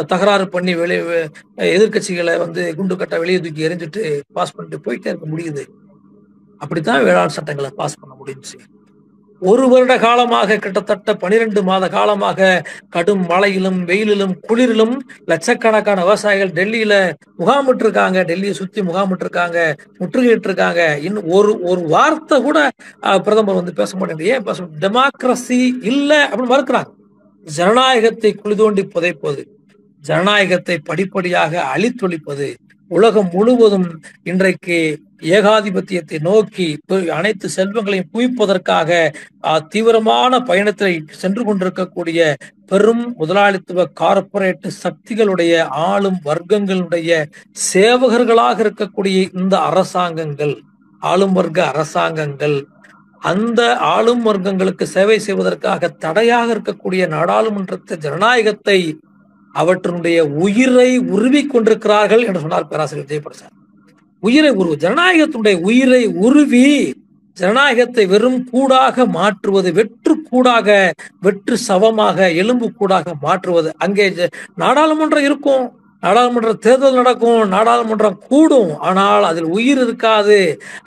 S1: தகராறு பண்ணி வெளியே எதிர்க்கட்சிகளை வந்து குண்டு கட்ட வெளியே தூக்கி எரிஞ்சிட்டு பாஸ் பண்ணிட்டு போயிட்டே இருக்க முடியுது. அப்படித்தான் வேளாண் சட்டங்களை பாஸ் பண்ண முடிஞ்சுச்சு. ஒரு வருட காலமாக கிட்டத்தட்ட பனிரெண்டு மாத காலமாக கடும் மழையிலும் வெயிலிலும் குளிரிலும் லட்சக்கணக்கான விவசாயிகள் டெல்லியில முகாமிட்டு இருக்காங்க டெல்லியை சுத்தி முகாமிட்டு இருக்காங்க முற்றுகையிட்டு இருக்காங்க இன்னும் ஒரு ஒரு வார்த்தை கூட பிரதமர் வந்து பேச மாட்டேங்குது. ஏன் டெமோக்ரஸி இல்ல அப்படின்னு மறுக்கிறாங்க ஜனநாயகத்தை குழி தோண்டி புதைப்பது ஜனநாயகத்தை படிப்படியாக அழித்தொழிப்பது உலகம் முழுவதும் இன்றைக்கு ஏகாதிபத்தியத்தை நோக்கி அனைத்து செல்வங்களையும் குவிப்பதற்காக தீவிரமான பயணத்தில் சென்று கொண்டிருக்கக்கூடிய பெரும் முதலாளித்துவ கார்பரேட் சக்திகளுடைய ஆளும் வர்க்கங்களுடைய சேவகர்களாக இருக்கக்கூடிய இந்த அரசாங்கங்கள் ஆளும் வர்க்க அரசாங்கங்கள் அந்த ஆளும் வர்க்கங்களுக்கு சேவை செய்வதற்காக தடையாக இருக்கக்கூடிய நாடாளுமன்றத்தை ஜனநாயகத்தை அவற்றினுடைய உயிரை உருவி கொண்டிருக்கிறார்கள் என்று சொன்னார் பேராசிரியர் ஜெயபிரசாத் உயிரை உருவு ஜனநாயகத்துடைய உயிரை உருவி ஜனநாயகத்தை வெறும் கூடாக மாற்றுவது வெற்று கூடாக வெற்று சவமாக எலும்பு கூடாக மாற்றுவது. அங்கே நாடாளுமன்றம் இருக்கும். நாடாளுமன்ற தேர்தல் நடக்கும். நாடாளுமன்றம் கூடும். ஆனால் அதில் உயிர் இருக்காது.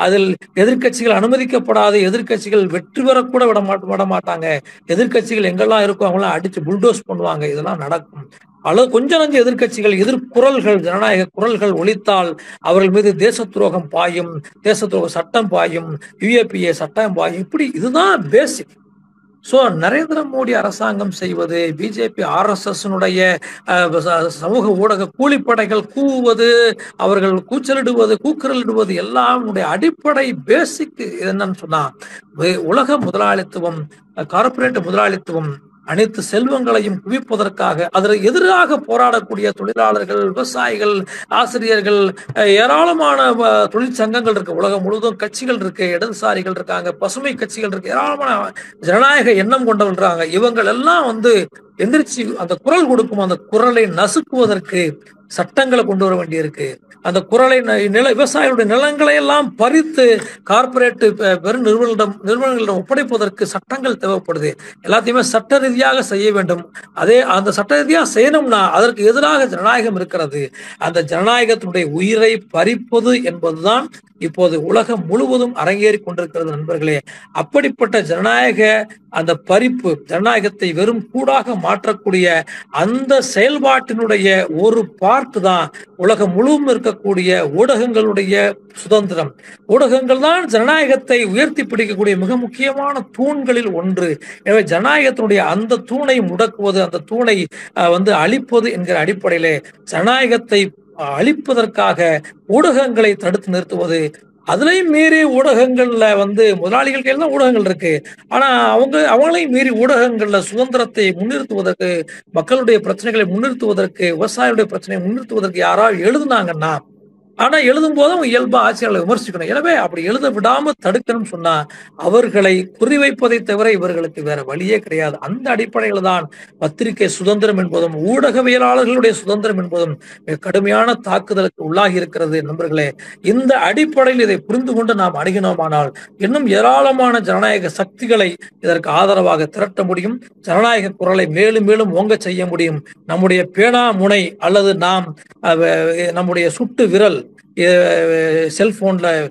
S1: அதில் எதிர்க்கட்சிகள் அனுமதிக்கப்படாது. எதிர்க்கட்சிகள் வெற்றி பெறக்கூட விட மாட்ட விட மாட்டாங்க. எதிர்க்கட்சிகள் எங்கெல்லாம் இருக்கும் அவங்களாம் அடிச்சு புல்டோஸ் பண்ணுவாங்க. இதெல்லாம் நடக்கும். அல்லது கொஞ்ச நஞ்ச எதிர்கட்சிகள் எதிர்குரல்கள் ஜனநாயக குரல்கள் ஒழித்தால் அவர்கள் மீது தேச துரோகம் பாயும் தேச துரோக சட்டம் பாயும் யுஏபிஏ சட்டம் பாயும். இப்படி இதுதான் பேசிக் ஸோ நரேந்திர மோடி அரசாங்கம் செய்வது பிஜேபி ஆர்எஸ்எஸ்னுடைய சமூக ஊடக கூலிப்படைகள் கூவுவது அவர்கள் கூச்சலிடுவது கூக்குரலிடுவது எல்லாம் அடிப்படை பேசிக் என்னன்னு சொன்னா உலக முதலாளித்துவம் கார்பரேட் முதலாளித்துவம் அனைத்து செல்வங்களையும் குவிப்பதற்காக அதற்கு எதிராக போராடக்கூடிய தொழிலாளர்கள் விவசாயிகள் ஆசிரியர்கள் ஏராளமான தொழிற்சங்கங்கள் இருக்கு. உலகம் முழுவதும் கட்சிகள் இருக்கு இடதுசாரிகள் இருக்காங்க பசுமை கட்சிகள் இருக்கு. ஏராளமான ஜனநாயக எண்ணம் கொண்டவர்கள் இவங்க இவங்கள் எல்லாம் வந்து எந்திரிச்சு அந்த குரல் கொடுக்கும் அந்த குரலை நசுக்குவதற்கு சட்டங்களை கொண்டு வர வேண்டியிருக்கு. அந்த குரலை ந- நில விவசாயிகளுடைய நிலங்களை எல்லாம் பறித்து கார்பரேட் பெரு நிறுவனம் நிறுவனங்களிடம் ஒப்படைப்பதற்கு சட்டங்கள் தேவைப்படுது. எல்லாத்தையுமே சட்ட ரீதியாக செய்ய வேண்டும். அதே அந்த சட்ட ரீதியாக செய்யணும்னா அதற்கு எதிராக ஜனநாயகம் இருக்கிறது. அந்த ஜனநாயகத்தினுடைய உயிரை பறிப்பது என்பதுதான் இப்போது உலகம் முழுவதும் அரங்கேறி கொண்டிருக்கிறது நண்பர்களே அப்படிப்பட்ட ஜனநாயக அந்த பறிப்பு ஜனநாயகத்தை வெறும் கூடாக மாற்றக்கூடிய அந்த செயல்பாட்டினுடைய ஒரு பார்ட் தான் உலகம் முழுவதும் இருக்கக்கூடிய ஊடகங்களுடைய சுதந்திரம். ஊடகங்கள் தான் ஜனநாயகத்தை உயர்த்தி பிடிக்கக்கூடிய மிக முக்கியமான தூண்களில் ஒன்று. எனவே ஜனநாயகத்தினுடைய அந்த தூணை முடக்குவது அந்த தூணை அஹ், வந்து அழிப்பது என்கிற அடிப்படையிலே ஜனநாயகத்தை அழிப்பதற்காக ஊடகங்களை தடுத்து நிறுத்துவது. அதுலயும் மீறி ஊடகங்கள்ல வந்து முதலாளிகள் கையில் தான் ஊடகங்கள் இருக்கு. ஆனா அவங்க அவங்களையும் மீறி ஊடகங்கள்ல சுதந்திரத்தை முன்னிறுத்துவதற்கு மக்களுடைய பிரச்சனைகளை முன்னிறுத்துவதற்கு விவசாயிகளுடைய பிரச்சனையை முன்னிறுத்துவதற்கு யாராவது எழுதுனாங்கன்னா ஆனா எழுதும் போது அவங்க இயல்பா ஆட்சியாளர்களை விமர்சிக்கணும். எனவே அப்படி எழுத விடாம தடுக்கணும்னு சொன்னா அவர்களை குறிவைப்பதை தவிர இவர்களுக்கு வேற வழியே கிடையாது. அந்த அடிப்படையில தான் பத்திரிகை சுதந்திரம் என்பதும் ஊடகவியலாளர்களுடைய சுதந்திரம் என்பதும் மிக கடுமையான தாக்குதலுக்கு உள்ளாகி இருக்கிறது நண்பர்களே. இந்த அடிப்படையில் இதை புரிந்து கொண்டு நாம் அணுகினோமானால் இன்னும் ஏராளமான ஜனநாயக சக்திகளை இதற்கு ஆதரவாக திரட்ட முடியும். ஜனநாயக குரலை மேலும் மேலும் ஓங்க செய்ய முடியும். நம்முடைய பேனா முனை அல்லது நாம் அஹ், நம்முடைய சுட்டு விரல் செல்ஃபோனில்